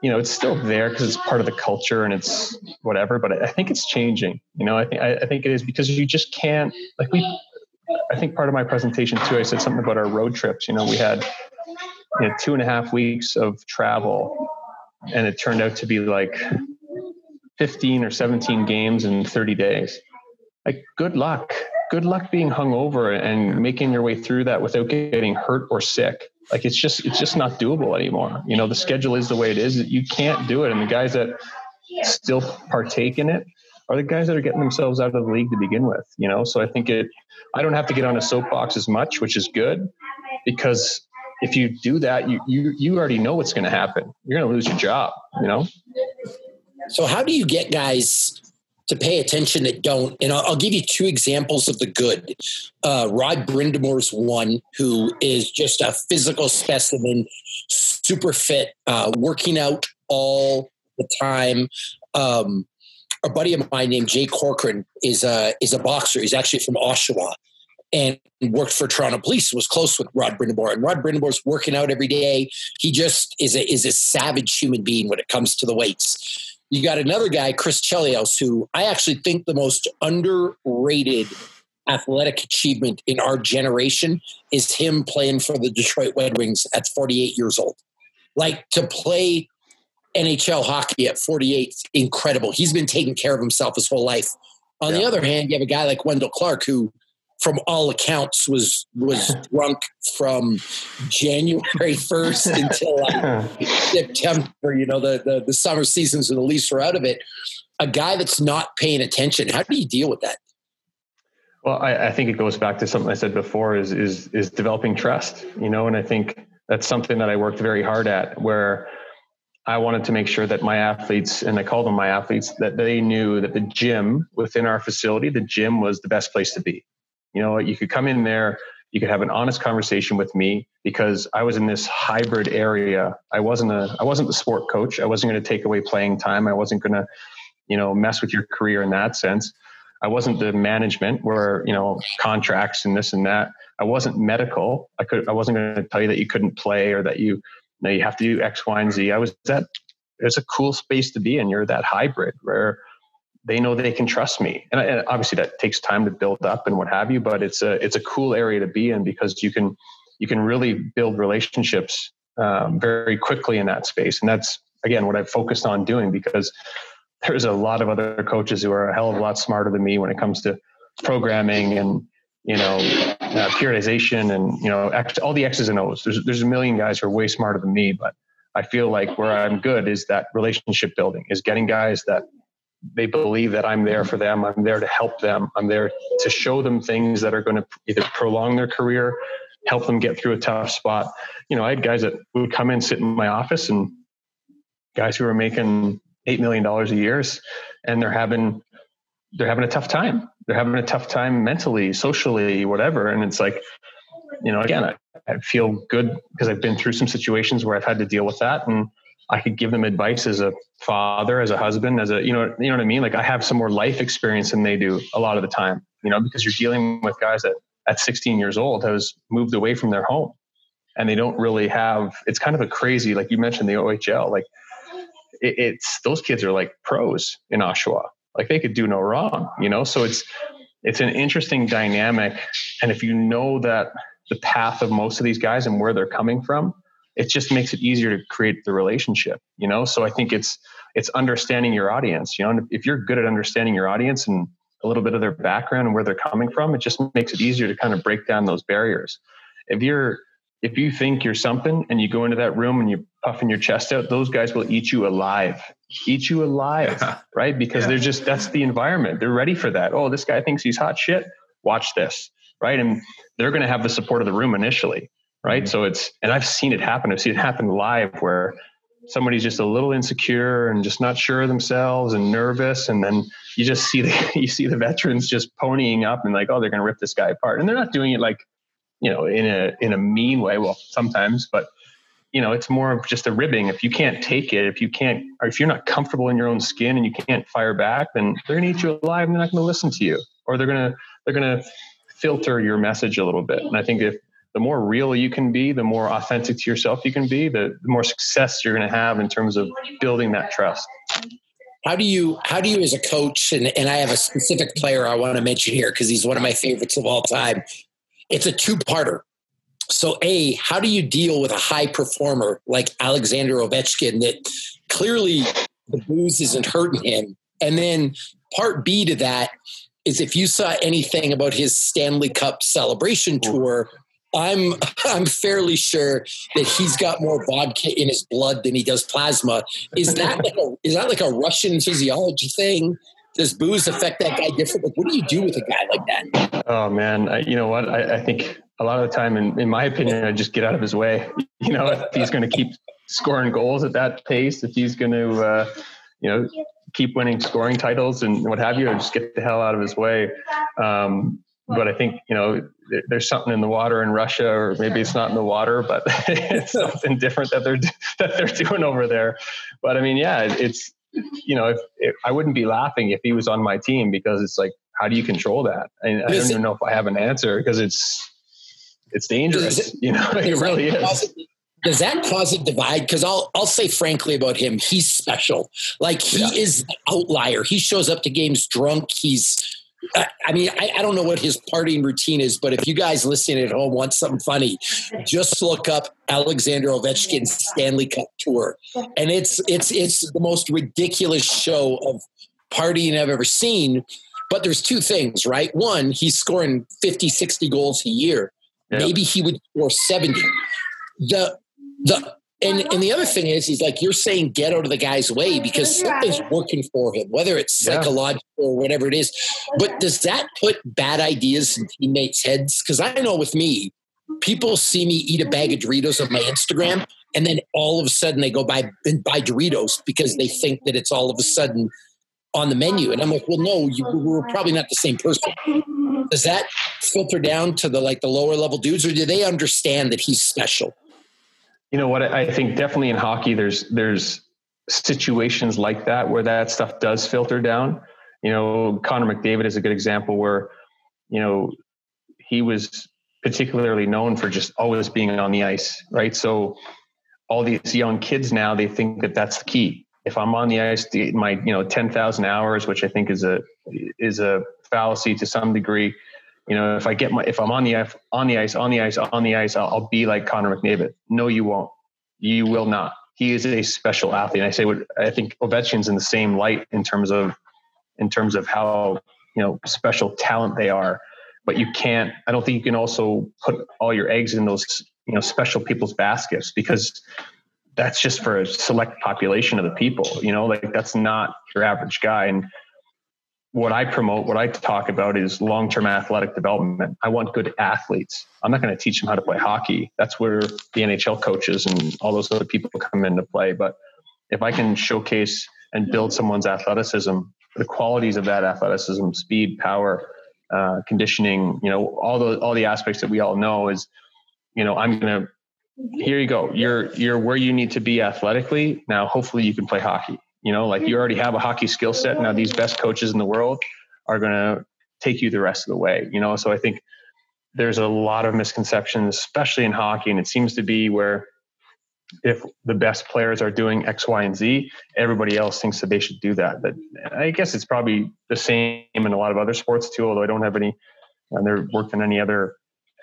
you know, it's still there because it's part of the culture and it's whatever. But I think it's changing. You know, I think I, think it is because you just can't like we. I think part of my presentation too. I said something about our road trips. You know, we had you know, two and a half weeks of travel, and it turned out to be like fifteen or seventeen games in thirty days. Like, good luck. Good luck being hungover and making your way through that without getting hurt or sick like it's just it's just not doable anymore. You know the schedule is the way it is. You can't do it. And the guys that still partake in it are the guys that are getting themselves out of the league to begin with you know? So i think it i don't have to get on a soapbox as much which is good because if you do that you you you already know what's going to happen. You're going to lose your job you know? So how do you get guys to pay attention that don't. And I'll, I'll give you two examples of the good. Uh, Rod Brind'Amour's one, who is just a physical specimen, super fit, uh, working out all the time. Um, a buddy of mine named Jay Corcoran is a is a boxer. He's actually from Oshawa and worked for Toronto Police. Was close with Rod Brind'Amour, and Rod Brind'Amour's working out every day. He just is a is a savage human being when it comes to the weights. You got another guy, Chris Chelios, who I actually think the most underrated athletic achievement in our generation is him playing for the Detroit Red Wings at 48 years old. Like to play NHL hockey at 48, incredible. He's been taking care of himself his whole life. On yeah. the other hand, you have a guy like Wendel Clark who from all accounts was was drunk from January first until like September. You know, the, the the summer seasons and the Leafs were out of it. A guy that's not paying attention. How do you deal with that? Well, I, I think it goes back to something I said before: is is is developing trust. You know, and I think that's something that I worked very hard at. Where I wanted to make sure that my athletes, and I call them my athletes, that they knew that the gym within our facility, the gym was the best place to be. You know, you could come in there, you could have an honest conversation with me because I was in this hybrid area. I wasn't a I wasn't the sport coach. I wasn't going to take away playing time. I wasn't going to, you know, mess with your career in that sense. I wasn't the management where, you know, contracts and this and that. I wasn't medical. I could I wasn't going to tell you that you couldn't play or that you, you know you have to do X, Y, and Z. I was that it's a cool space to be in. You're that hybrid where they know they can trust me. And, and, obviously that takes time to build up and what have you but it's a it's a cool area to be in because you can you can really build relationships um, very quickly in that space. And that's again what i've focused on doing because there's a lot of other coaches who are a hell of a lot smarter than me when it comes to programming and you know uh, periodization and you know all the x's and o's. There's, there's a million guys who are way smarter than me but i feel like where i'm good is that relationship building is getting guys that they believe that I'm there for them. I'm there to help them. I'm there to show them things that are going to either prolong their career, help them get through a tough spot. You know, I had guys that would come in, sit in my office, and guys who are making eight million dollars a year, and they're having they're having a tough time. They're having a tough time mentally, socially, whatever. And it's like you know, again, I, I feel good because I've been through some situations where I've had to deal with that, and I could give them advice as a father, as a husband, as a you know, you know what I mean. Like I have some more life experience than they do a lot of the time, you know, because you're dealing with guys that at 16 years old has moved away from their home, and they don't really have. It's kind of a crazy, like you mentioned, the OHL, like it, it's those kids are like pros in Oshawa, like they could do no wrong, you know. So it's it's an interesting dynamic, and if you know that the path of most of these guys and where they're coming from it just makes it easier to create the relationship you know? So i think it's it's understanding your audience you know? If you're good at understanding your audience and a little bit of their background and where they're coming from it just makes it easier to kind of break down those barriers. If you're if you think you're something and you go into that room and you're puffing your chest out those guys will eat you alive. Eat you alive yeah. right? Because yeah. they're just that's the environment. They're ready for that. Oh this guy thinks he's hot shit. Watch this right? And they're going to have the support of the room initially right mm-hmm. so it's and i've seen it happen i've seen it happen live where somebody's just a little insecure and just not sure of themselves and nervous and then you just see the you see the veterans just ponying up and like oh they're going to rip this guy apart and they're not doing it like you know in a in a mean way well sometimes but you know it's more of just a ribbing if you can't take it if you can't or if you're not comfortable in your own skin and you can't fire back then they're going to eat you alive and they're not going to listen to you or they're going to they're going to filter your message a little bit. And I think if the more real you can be, the more authentic to yourself you can be, the, the more success you're going to have in terms of building that trust. How do you how do you as a coach and, and I have a specific player I want to mention here because he's one of my favorites of all time. It's a two-parter. So A, how do you deal with a high performer like Alexander Ovechkin that clearly the booze isn't hurting him? And then part B to that is if you saw anything about his Stanley Cup celebration tour, I'm I'm fairly sure that he's got more vodka in his blood than he does plasma. Is that like a, is that like a Russian physiology thing? Does booze affect that guy differently? What do you do with a guy like that? Oh man, I, you know what? I, I, think a lot of the time, in, in my opinion, I just get out of his way. You know, if he's going to keep scoring goals at that pace, if he's going to, uh, you know, keep winning scoring titles and what have you, or just get the hell out of his way. Um, but I think you know there's something in the water in Russia, or maybe it's not in the water, but it's something different that they're that they're doing over there. But I mean, yeah, it's you know, if, if I wouldn't be laughing if he was on my team because it's like, how do you control that? And I don't even know if I have an answer because it's it's dangerous. you know, it really is does that cause a divide? Because I'll I'll say frankly about him, he's special. Like he yeah. is the outlier. He shows up to games drunk. He's I mean, I, I, don't know what his partying routine is, but if you guys listening at home want something funny, just look up Alexander Ovechkin's Stanley Cup tour, and it's it's it's the most ridiculous show of partying I've ever seen. But there's two things, right? One, he's scoring 50, 60 goals a year. Maybe he would score 70. The the and and the other thing is, he's like you're saying, get out of the guy's way because something's working for him, whether it's psychological yeah. or whatever it is. But does that put bad ideas in teammates' heads? Because I know with me, people see me eat a bag of Doritos on my Instagram, and then all of a sudden they go buy and buy Doritos because they think that it's all of a sudden on the menu. And I'm like, well, no, you, we're probably not the same person. Does that filter down to the like the lower level dudes, or do they understand that he's special? You know what? I think definitely in hockey, there's there's situations like that where that stuff does filter down. You know, Connor McDavid is a good example where, you know, he was particularly known for just always being on the ice, right? So all these young kids now they think that that's the key. If I'm on the ice, my you know ten thousand hours, which I think is a is a fallacy to some degree you know, if I get my, if I'm on the ice, on the ice, on the ice, on the ice, I'll, I'll be like Connor McDavid. No, you won't. You will not. He is a special athlete. And I say what I think Ovechkin's in the same light in terms of, in terms of how you know special talent they are. But you can't. I don't think you can also put all your eggs in those you know special people's baskets because that's just for a select population of the people. You know, like that's not your average guy. And what I promote, what I talk about is long term athletic development. I want good athletes. I'm not going to teach them how to play hockey. That's where the NHL coaches and all those other people come into play. But if I can showcase and build someone's athleticism, the qualities of that athleticism, speed, power, uh, conditioning, you know, all the all the aspects that we all know is, you know, I'm gonna here you go. You're you're where you need to be athletically. Now hopefully you can play hockey. You know, like you already have a hockey skill set. Now these best coaches in the world are gonna take you the rest of the way. You know, so I think there's a lot of misconceptions, especially in hockey, and it seems to be where if the best players are doing X, Y, and Z, everybody else thinks that they should do that. But I guess it's probably the same in a lot of other sports too. Although I don't have any, uh, and they're worked in any other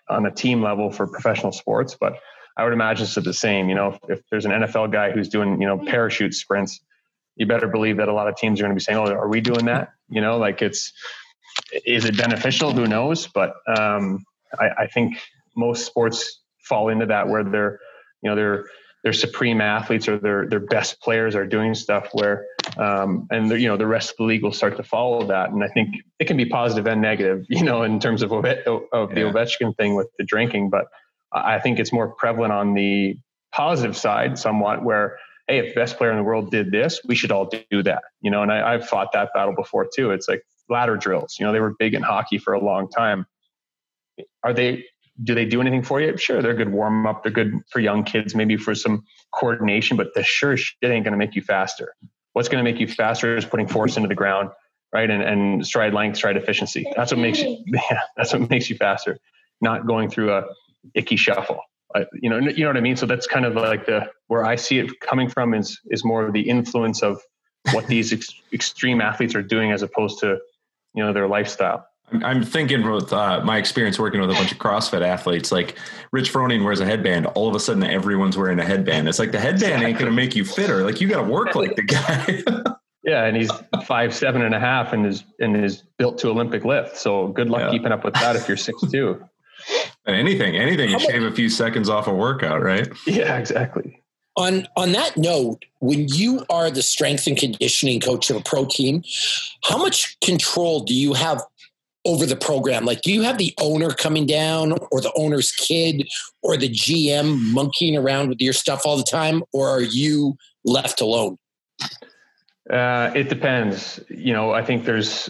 on a team level for professional sports, but I would imagine it's the same. You know, if, if there's an NFL guy who's doing you know parachute sprints, you better believe that a lot of teams are going to be saying, "Oh, are we doing that?" You know, like it's is it beneficial? Who knows? But um, I, I think most sports fall into that where they're you know they're their supreme athletes or their their best players are doing stuff where um, and you know the rest of the league will start to follow that and I think it can be positive and negative you know in terms of of the Ovechkin thing with the drinking but I think it's more prevalent on the positive side somewhat where hey if the best player in the world did this we should all do that you know and I, I've fought that battle before too it's like ladder drills you know they were big in hockey for a long time are they do they do anything for you? Sure, they're good warm up. They're good for young kids, maybe for some coordination, but the sure shit ain't going to make you faster. What's going to make you faster is putting force into the ground, right? And, and stride length, stride efficiency. That's what makes you, yeah, that's what makes you faster, not going through a Ickey shuffle. You know, you know what I mean? So that's kind of like the, where I see it coming from is, is more of the influence of what these ex- extreme athletes are doing as opposed to, you know, their lifestyle. I'm thinking with uh, my experience working with a bunch of CrossFit athletes, like Rich Froning wears a headband. All of a sudden, everyone's wearing a headband. It's like the headband ain't going to make you fitter. Like you got to work like the guy. yeah, and he's five seven and a half, and is and is built to Olympic lift. So good luck yeah. keeping up with that if you're six two. Anything, anything, you shave a few seconds off a workout, right? Yeah, exactly. On on that note, when you are the strength and conditioning coach of a pro team, how much control do you have over the program? Like, do you have the owner coming down or the owner's kid or the GM monkeying around with your stuff all the time, or are you left alone? Uh, it depends. You know, I think there's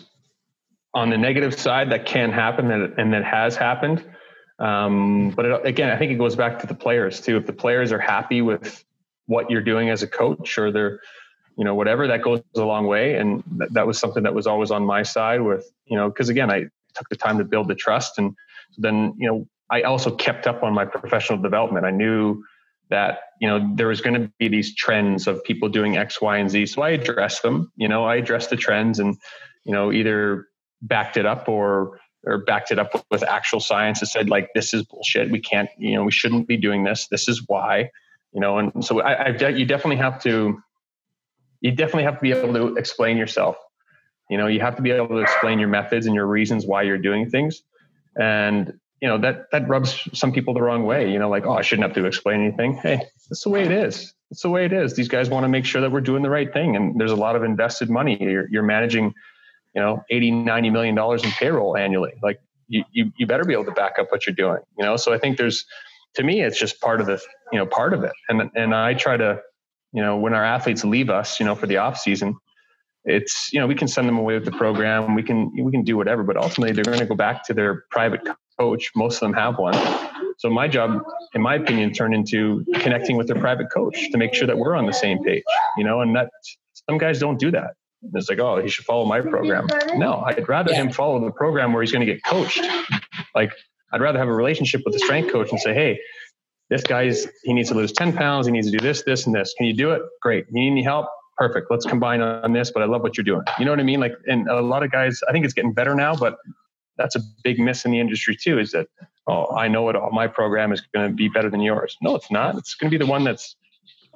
on the negative side that can happen and, and that has happened. Um, but it, again, I think it goes back to the players too. If the players are happy with what you're doing as a coach or they're you know whatever that goes a long way. And that, that was something that was always on my side with you know because again i took the time to build the trust and then you know i also kept up on my professional development. I knew that you know there was going to be these trends of people doing x y and z. So i addressed them you know i addressed the trends and you know either backed it up or or backed it up with actual science that said like this is bullshit we can't you know we shouldn't be doing this this is why you know and so I, I you definitely have to you definitely have to be able to explain yourself. You know, you have to be able to explain your methods and your reasons why you're doing things. And, you know, that that rubs some people the wrong way. You know, like, oh, I shouldn't have to explain anything. Hey, that's the way it is. It's the way it is. These guys want to make sure that we're doing the right thing. And there's a lot of invested money. You're, you're managing, you know, 80, 90 million dollars in payroll annually. Like you, you, you better be able to back up what you're doing, you know? So I think there's, to me, it's just part of the, you know, part of it. And, and I try to, you know when our athletes leave us you know for the off season it's you know we can send them away with the program we can we can do whatever but ultimately they're going to go back to their private coach most of them have one so my job in my opinion turned into connecting with their private coach to make sure that we're on the same page you know and that some guys don't do that it's like oh he should follow my program. no i'd rather him follow the program where he's going to get coached. Like i'd rather have a relationship with the strength coach and say hey this guy's he needs to lose 10 pounds he needs to do this this and this. Can you do it? Great. You need any help? Perfect. Let's combine on this but i love what you're doing. You know what i mean? Like and a lot of guys i think it's getting better now but that's a big miss in the industry too is that oh i know it all my program is going to be better than yours. No it's not. It's going to be the one that's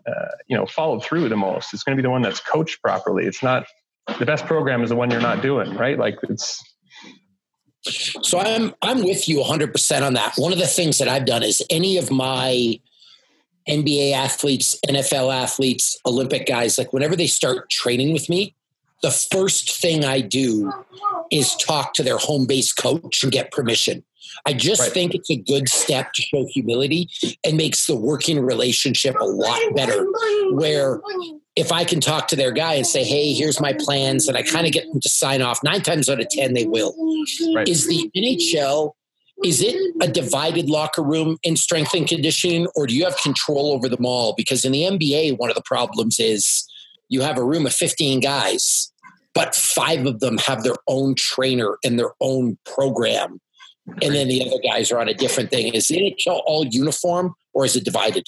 uh, you know followed through the most it's going to be the one that's coached properly it's not the best program is the one you're not doing right like it's so I'm I'm with you 100% on that. One of the things that I've done is any of my NBA athletes, NFL athletes, Olympic guys, like whenever they start training with me, the first thing I do is talk to their home base coach and get permission. I just right. think it's a good step to show humility and makes the working relationship a lot better. Where if I can talk to their guy and say, hey, here's my plans, and I kind of get them to sign off, nine times out of 10, they will. Right. Is the NHL, is it a divided locker room in strength and conditioning, or do you have control over them all? Because in the NBA, one of the problems is you have a room of 15 guys, but five of them have their own trainer and their own program. And then the other guys are on a different thing. Is the NHL all uniform or is it divided?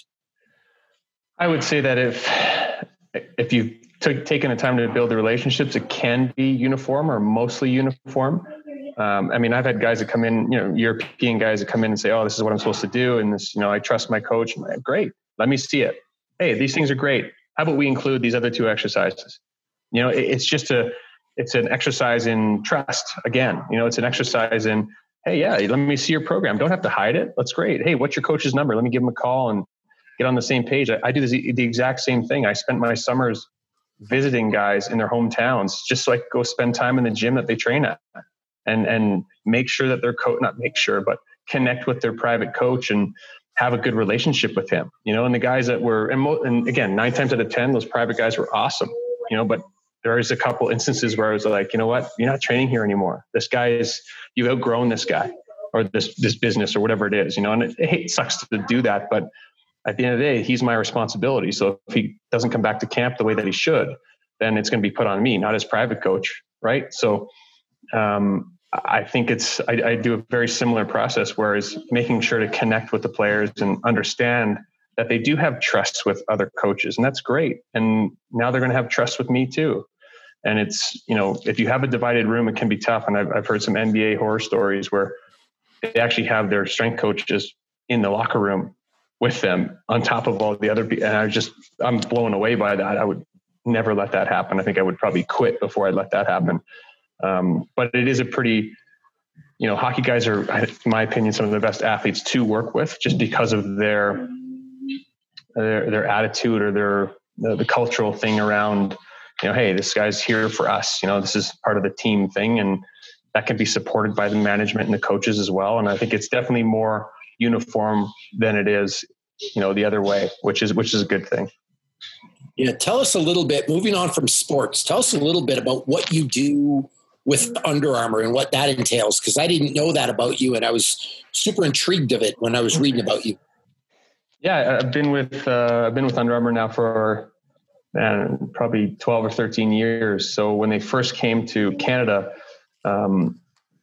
I would say that if if you've t- taken the time to build the relationships, it can be uniform or mostly uniform. Um, I mean, I've had guys that come in, you know, European guys that come in and say, "Oh, this is what I'm supposed to do," and this, you know, I trust my coach. Like, great, let me see it. Hey, these things are great. How about we include these other two exercises? You know, it, it's just a, it's an exercise in trust. Again, you know, it's an exercise in, hey, yeah, let me see your program. Don't have to hide it. That's great. Hey, what's your coach's number? Let me give him a call and get on the same page. I, I do this, the exact same thing. I spent my summers visiting guys in their hometowns just so I could go spend time in the gym that they train at and and make sure that their coach not make sure but connect with their private coach and have a good relationship with him you know and the guys that were and, mo- and again nine times out of ten those private guys were awesome you know but there is a couple instances where I was like you know what you're not training here anymore this guy is you've outgrown this guy or this this business or whatever it is you know and it, it sucks to do that but at the end of the day, he's my responsibility. So if he doesn't come back to camp the way that he should, then it's going to be put on me, not his private coach, right? So um, I think it's I, I, do a very similar process, whereas making sure to connect with the players and understand that they do have trust with other coaches, and that's great. And now they're going to have trust with me too. And it's you know if you have a divided room, it can be tough. And I've, I've heard some NBA horror stories where they actually have their strength coaches in the locker room with them on top of all the other. And I just, I'm blown away by that. I would never let that happen. I think I would probably quit before I let that happen. Um, but it is a pretty, you know, hockey guys are, in my opinion, some of the best athletes to work with just because of their, their, their attitude or their, the, the cultural thing around, you know, hey, this guy's here for us. You know, this is part of the team thing. And that can be supported by the management and the coaches as well. And I think it's definitely more, uniform than it is, you know, the other way, which is which is a good thing. Yeah, tell us a little bit. Moving on from sports, tell us a little bit about what you do with Under Armour and what that entails, because I didn't know that about you, and I was super intrigued of it when I was reading about you. Yeah, I've been with uh, I've been with Under Armour now for man, probably twelve or thirteen years. So when they first came to Canada, um,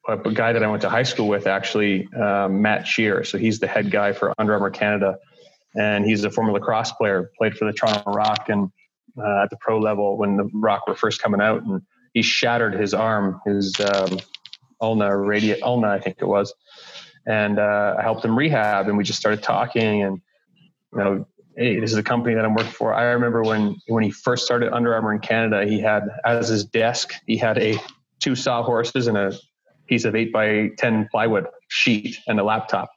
a guy that I went to high school with, actually, um, Matt Shear. So he's the head guy for Under Armour Canada, and he's a former lacrosse player. Played for the Toronto Rock and uh, at the pro level when the Rock were first coming out, and he shattered his arm, his um, ulna radius, ulna, I think it was, and uh, I helped him rehab, and we just started talking, and you know. Hey, this is a company that I'm working for. I remember when when he first started Under Armour in Canada, he had as his desk, he had a two sawhorses and a piece of eight by 10 plywood sheet and a laptop.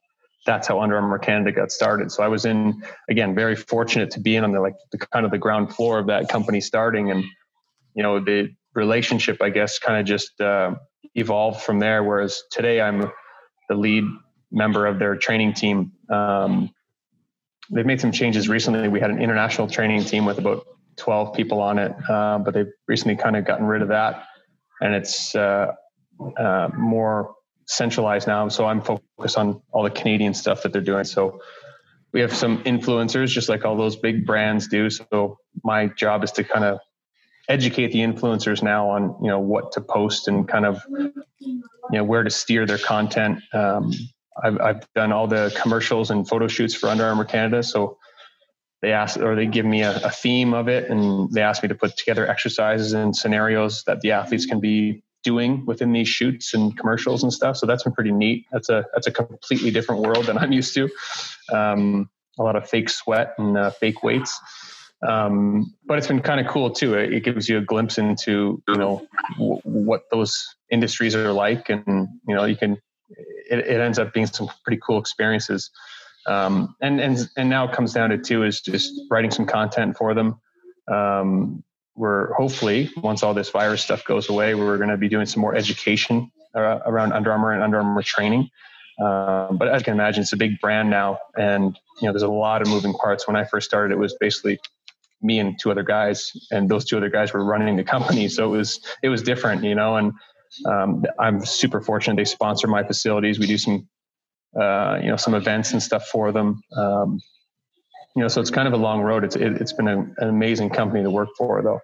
That's how Under Armour Canada got started. So I was in, again, very fortunate to be in on the like the kind of the ground floor of that company starting. And, you know, the relationship, I guess, kind of just uh, evolved from there. Whereas today I'm the lead member of their training team. Um, they've made some changes recently. We had an international training team with about 12 people on it, uh, but they've recently kind of gotten rid of that. And it's uh, uh, more centralized now. So I'm focused on all the Canadian stuff that they're doing. So we have some influencers, just like all those big brands do. So my job is to kind of educate the influencers now on you know what to post and kind of you know where to steer their content. Um, I've, I've done all the commercials and photo shoots for Under Armour Canada. So they ask or they give me a, a theme of it and they ask me to put together exercises and scenarios that the athletes can be doing within these shoots and commercials and stuff. So that's been pretty neat. That's a that's a completely different world than I'm used to. Um, a lot of fake sweat and uh, fake weights. Um, but it's been kind of cool too. It, it, gives you a glimpse into you know w- what those industries are like, and you know you can. It, it ends up being some pretty cool experiences. Um, and and and now it comes down to two is just writing some content for them. Um, we're hopefully once all this virus stuff goes away, we're going to be doing some more education uh, around Under Armour and Under Armour training. Um, but as you can imagine, it's a big brand now, and you know there's a lot of moving parts. When I first started, it was basically me and two other guys, and those two other guys were running the company. So it was it was different, you know. And um, I'm super fortunate they sponsor my facilities. We do some uh, you know some events and stuff for them. Um, you know, so it's kind of a long road. It's it, has been a, an amazing company to work for, though.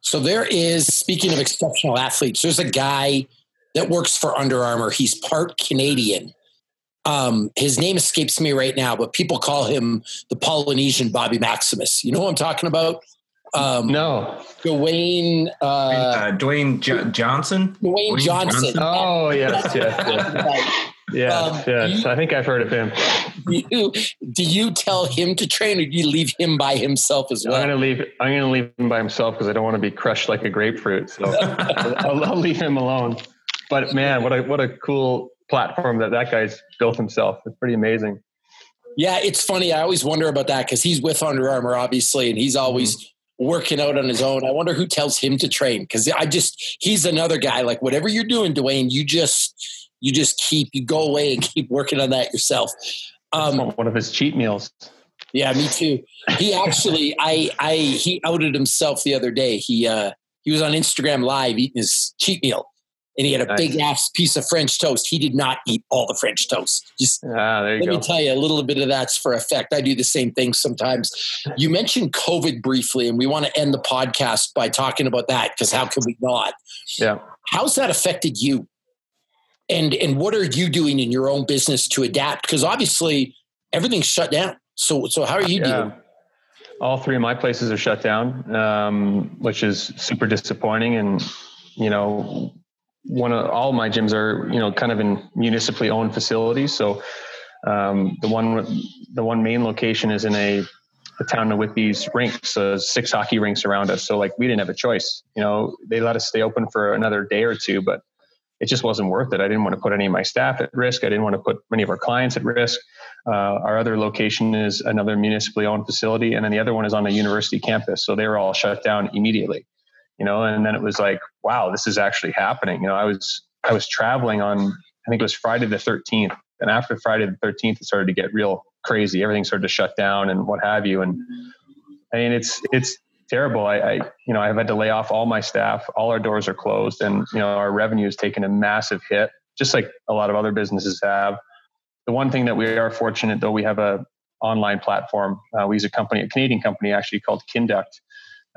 So there is, speaking of exceptional athletes, there's a guy that works for Under Armour. He's part Canadian. Um, his name escapes me right now, but people call him the Polynesian Bobby Maximus. You know what I'm talking about? Um, no. Dwayne. Uh, uh, Dwayne J- Johnson. Dwayne, Dwayne Johnson. Johnson. Oh yes, yes, yes. Yeah, um, yes. You, I think I've heard of him. Do you, do you tell him to train, or do you leave him by himself as well? I'm gonna leave. I'm gonna leave him by himself because I don't want to be crushed like a grapefruit. So I'll, I'll, leave him alone. But man, what a what a cool platform that that guy's built himself. It's pretty amazing. Yeah, it's funny. I always wonder about that because he's with Under Armour, obviously, and he's always. Mm-hmm working out on his own. I wonder who tells him to train because I just he's another guy. Like whatever you're doing, Dwayne, you just you just keep you go away and keep working on that yourself. Um, one of his cheat meals. Yeah, me too. He actually, I, I, he outed himself the other day. He, uh, he was on Instagram Live eating his cheat meal, and he had a nice. big ass piece of French toast. He did not eat all the French toast. Just ah, let go. me tell you, a little bit of that's for effect. I do the same thing sometimes. You mentioned COVID briefly, and we want to end the podcast by talking about that because how can we not? Yeah. How's that affected you? and and what are you doing in your own business to adapt because obviously everything's shut down so so how are you yeah. doing all three of my places are shut down um, which is super disappointing and you know one of all my gyms are you know kind of in municipally owned facilities so um, the one the one main location is in a the town with these rinks, uh, six hockey rinks around us. So like we didn't have a choice. You know, they let us stay open for another day or two, but it just wasn't worth it. I didn't want to put any of my staff at risk. I didn't want to put many of our clients at risk. Uh, our other location is another municipally owned facility, and then the other one is on a university campus. So they were all shut down immediately. You know, and then it was like, wow, this is actually happening. You know, I was I was traveling on I think it was Friday the 13th, and after Friday the 13th, it started to get real crazy. Everything started to shut down and what have you. And I mean, it's it's terrible. I, I, you know, I've had to lay off all my staff. All our doors are closed, and you know, our revenue has taken a massive hit, just like a lot of other businesses have. The one thing that we are fortunate, though, we have a online platform. Uh, we use a company, a Canadian company, actually called Kinduct,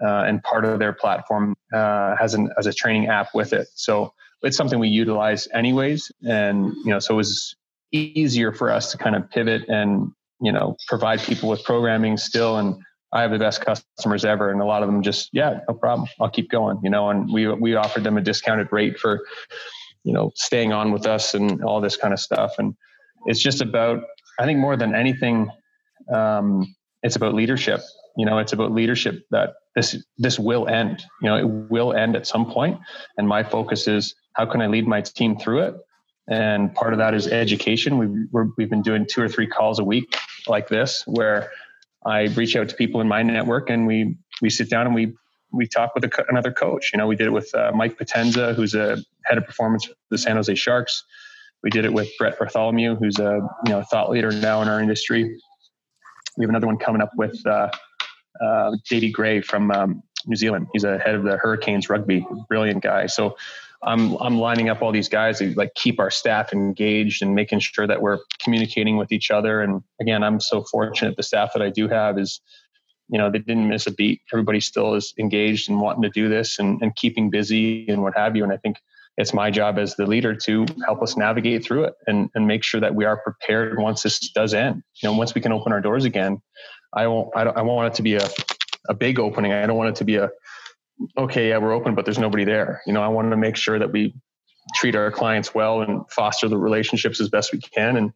uh, and part of their platform uh, has an as a training app with it. So it's something we utilize anyways, and you know, so it was easier for us to kind of pivot and you know provide people with programming still and I have the best customers ever, and a lot of them just, yeah, no problem, I'll keep going, you know. And we we offered them a discounted rate for, you know, staying on with us and all this kind of stuff. And it's just about, I think, more than anything, um, it's about leadership. You know, it's about leadership that this this will end. You know, it will end at some point. And my focus is how can I lead my team through it. And part of that is education. We've we've been doing two or three calls a week like this, where I reach out to people in my network and we we sit down and we we talk with a, another coach. You know, we did it with uh, Mike Potenza, who's a head of performance for the San Jose Sharks. We did it with Brett Bartholomew, who's a you know thought leader now in our industry. We have another one coming up with uh, uh, Gray from um, New Zealand. He's a head of the Hurricanes rugby, brilliant guy. So I'm I'm lining up all these guys to like keep our staff engaged and making sure that we're communicating with each other. And again, I'm so fortunate the staff that I do have is, you know, they didn't miss a beat. Everybody still is engaged and wanting to do this and, and keeping busy and what have you. And I think it's my job as the leader to help us navigate through it and, and make sure that we are prepared once this does end. You know, once we can open our doors again, I won't I don't I want it to be a a big opening. I don't want it to be a okay, yeah, we're open, but there's nobody there. You know, I wanted to make sure that we treat our clients well and foster the relationships as best we can. And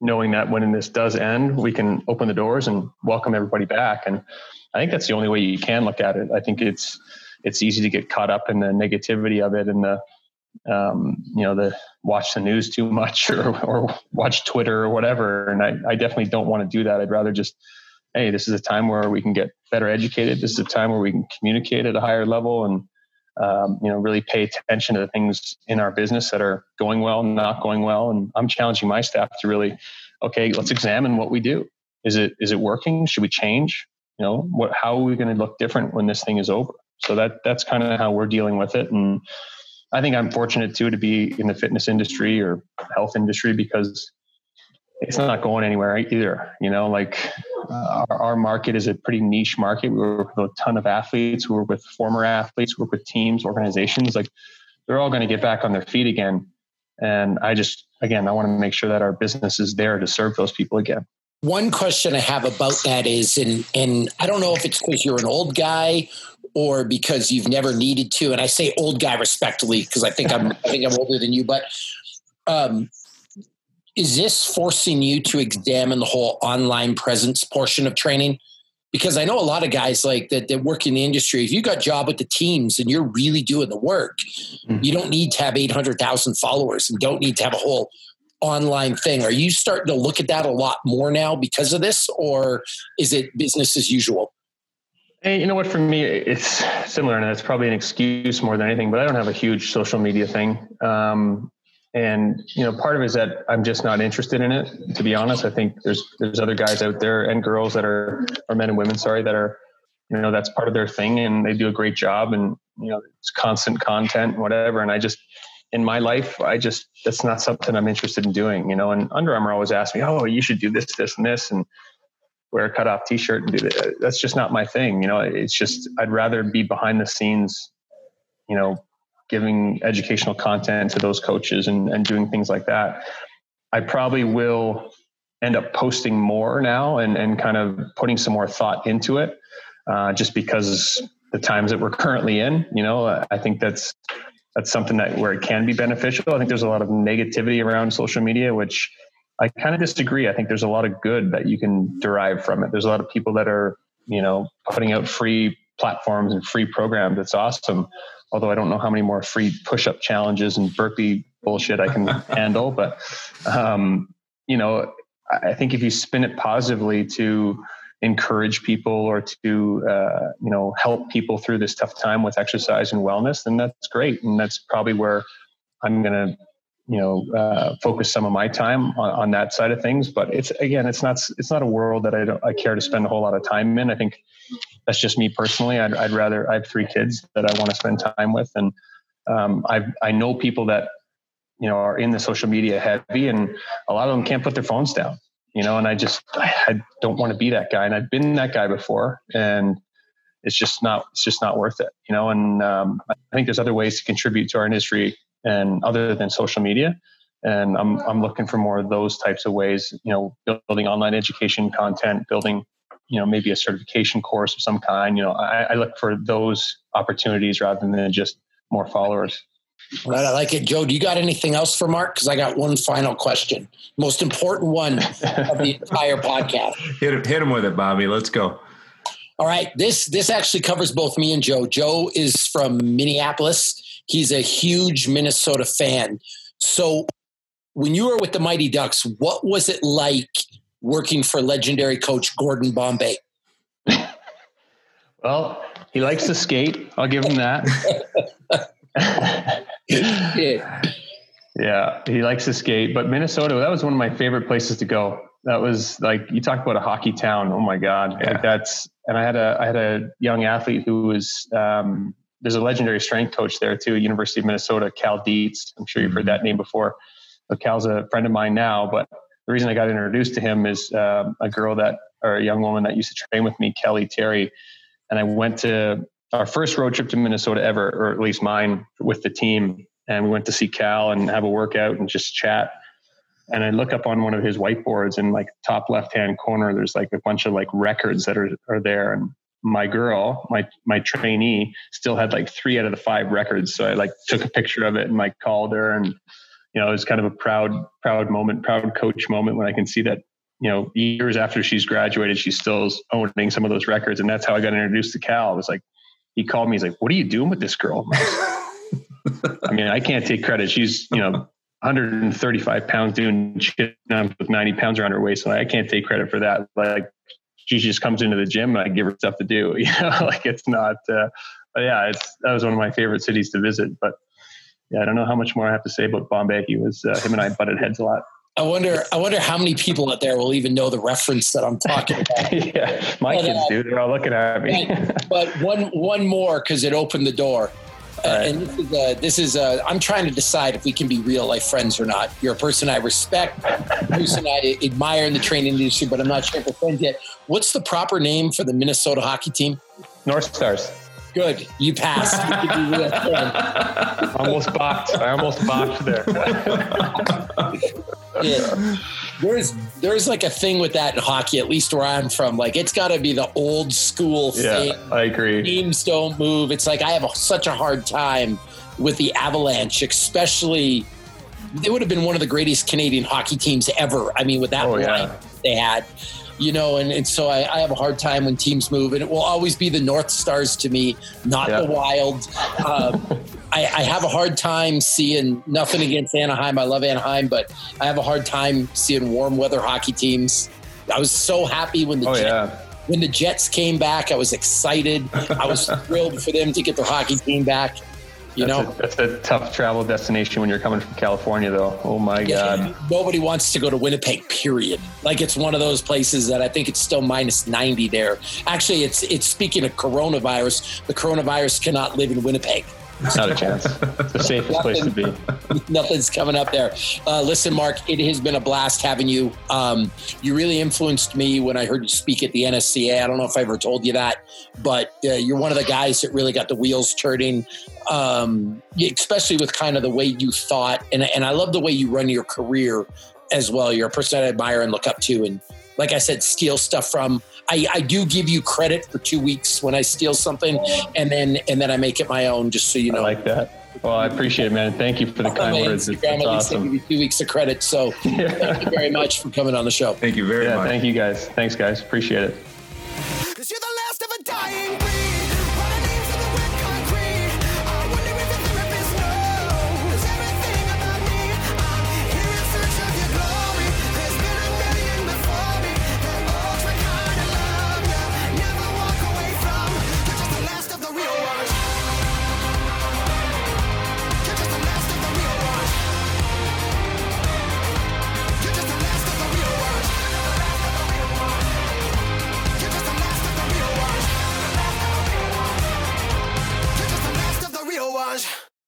knowing that when this does end, we can open the doors and welcome everybody back. And I think that's the only way you can look at it. I think it's it's easy to get caught up in the negativity of it and the um, you know the watch the news too much or or watch Twitter or whatever. And I, I definitely don't want to do that. I'd rather just hey, this is a time where we can get better educated. This is a time where we can communicate at a higher level and um, you know really pay attention to the things in our business that are going well, not going well. And I'm challenging my staff to really, okay, let's examine what we do. Is it is it working? Should we change? you know, what, how are we going to look different when this thing is over? So that that's kind of how we're dealing with it. And I think I'm fortunate too to be in the fitness industry or health industry because it's not going anywhere either. You know, like uh, our, our, market is a pretty niche market. We work with a ton of athletes. We work with former athletes. We work with teams, organizations. Like they're all going to get back on their feet again. And I just, again, I want to make sure that our business is there to serve those people again. One question I have about that is, and and I don't know if it's because you're an old guy or because you've never needed to. And I say old guy respectfully because I think I'm I think I'm older than you, but um, is this forcing you to examine the whole online presence portion of training? Because I know a lot of guys like that that work in the industry. If you got job with the teams and you're really doing the work, mm-hmm. you don't need to have eight hundred thousand followers and don't need to have a whole online thing. Are you starting to look at that a lot more now because of this, or is it business as usual? You know what? For me, it's similar, and that's probably an excuse more than anything. But I don't have a huge social media thing. Um, and you know part of it is that i'm just not interested in it to be honest i think there's there's other guys out there and girls that are or men and women sorry that are you know that's part of their thing and they do a great job and you know it's constant content and whatever and i just in my life i just that's not something i'm interested in doing you know and under armour always asks me oh you should do this this and this and wear a cut off t-shirt and do that that's just not my thing you know it's just i'd rather be behind the scenes you know giving educational content to those coaches and, and doing things like that. I probably will end up posting more now and, and kind of putting some more thought into it uh, just because the times that we're currently in, you know, I think that's, that's something that where it can be beneficial. I think there's a lot of negativity around social media, which I kind of disagree. I think there's a lot of good that you can derive from it. There's a lot of people that are, you know, putting out free platforms and free programs. It's awesome although I don't know how many more free push up challenges and burpee bullshit I can handle. But, um, you know, I think if you spin it positively to encourage people or to, uh, you know, help people through this tough time with exercise and wellness, then that's great. And that's probably where I'm going to you know uh, focus some of my time on, on, that side of things. But it's again it's not it's not a world that I don't I care to spend a whole lot of time in. I think that's just me personally. I'd, I'd rather I have three kids that I want to spend time with. And um, I I know people that you know are in the social media heavy and a lot of them can't put their phones down you know and I just I, don't want to be that guy. And I've been that guy before and it's just not it's just not worth it you know. And um, I think there's other ways to contribute to our industry and other than social media and I'm I'm looking for more of those types of ways. You know, building online education content, building you know maybe a certification course of some kind. You know, I, I look for those opportunities rather than just more followers. Right, I like it, Joe. Do you got anything else for Mark? Because I got one final question, most important one of the entire podcast. Hit hit him with it, Bobby. Let's go. All right, this this actually covers both me and Joe. Joe is from Minneapolis. He's a huge Minnesota fan. So when you were with the Mighty Ducks, what was it like working for legendary coach Gordon Bombay? well, he likes to skate. I'll give him that. yeah. yeah, he likes to skate. But Minnesota, that was one of my favorite places to go. That was like you talk about a hockey town. Oh my god, yeah. like that's. And I had a I had a young athlete who was um, there's a legendary strength coach there too, University of Minnesota, Cal Dietz. I'm sure you've heard that name before. So Cal's a friend of mine now, but the reason I got introduced to him is uh, a girl that, or a young woman that used to train with me, Kelly Terry. And I went to our first road trip to Minnesota ever, or at least mine with the team. And we went to see Cal and have a workout and just chat. And I look up on one of his whiteboards and like top left hand corner, there's like a bunch of like records that are, are there. And my girl, my my trainee, still had like three out of the five records. So I like took a picture of it and like called her, and you know it was kind of a proud proud moment, proud coach moment when I can see that you know years after she's graduated, she's still owning some of those records, and that's how I got introduced to Cal. It was like he called me, he's like, "What are you doing with this girl?" I mean, I can't take credit. She's you know 135 pounds doing shit with 90 pounds around her waist. So I can't take credit for that. Like she just comes into the gym and I give her stuff to do. You know, like it's not. Uh, but yeah, it's that was one of my favorite cities to visit. But yeah, I don't know how much more I have to say about Bombay. He was uh, him and I butted heads a lot. I wonder. I wonder how many people out there will even know the reference that I'm talking about. yeah, my but, kids uh, do. They're all looking at me. but one one more because it opened the door. Uh, right. and this is, uh, this is uh, I'm trying to decide if we can be real life friends or not. You're a person I respect, a person I admire in the training industry, but I'm not sure if we're friends yet. What's the proper name for the Minnesota hockey team? North Stars. Good. You passed. Almost boxed. I almost boxed there. yeah. There's there's like a thing with that in hockey, at least where I'm from. Like it's got to be the old school yeah, thing. I agree. Teams don't move. It's like I have a, such a hard time with the Avalanche, especially. They would have been one of the greatest Canadian hockey teams ever. I mean, with that oh, line yeah. they had you know, and, and so I, I, have a hard time when teams move, and it will always be the North Stars to me, not yeah. the Wild. Um, I, I, have a hard time seeing nothing against Anaheim. I love Anaheim, but I have a hard time seeing warm weather hockey teams. I was so happy when the oh, Jets, yeah. when the Jets came back. I was excited. I was thrilled for them to get their hockey team back. You that's know, a, that's a tough travel destination when you're coming from California, though. Oh my yeah, God. Nobody wants to go to Winnipeg, period. Like it's one of those places that I think it's still minus 90 there. Actually, it's, it's speaking of coronavirus, the coronavirus cannot live in Winnipeg. Not a chance. It's the safest place to be. Nothing's coming up there. Uh, listen, Mark, it has been a blast having you. Um, you really influenced me when I heard you speak at the NSCA. I don't know if I ever told you that, but uh, you're one of the guys that really got the wheels turning, um, especially with kind of the way you thought. And, and I love the way you run your career as well. You're a person I admire and look up to. And like I said, steal stuff from I, I do give you credit for two weeks when I steal something, and then and then I make it my own. Just so you know, I like that. Well, I appreciate it, man. Thank you for the kind words. It's, it's awesome. Give you two weeks of credit. So yeah. thank you very much for coming on the show. Thank you very yeah, much. Thank you guys. Thanks, guys. Appreciate it.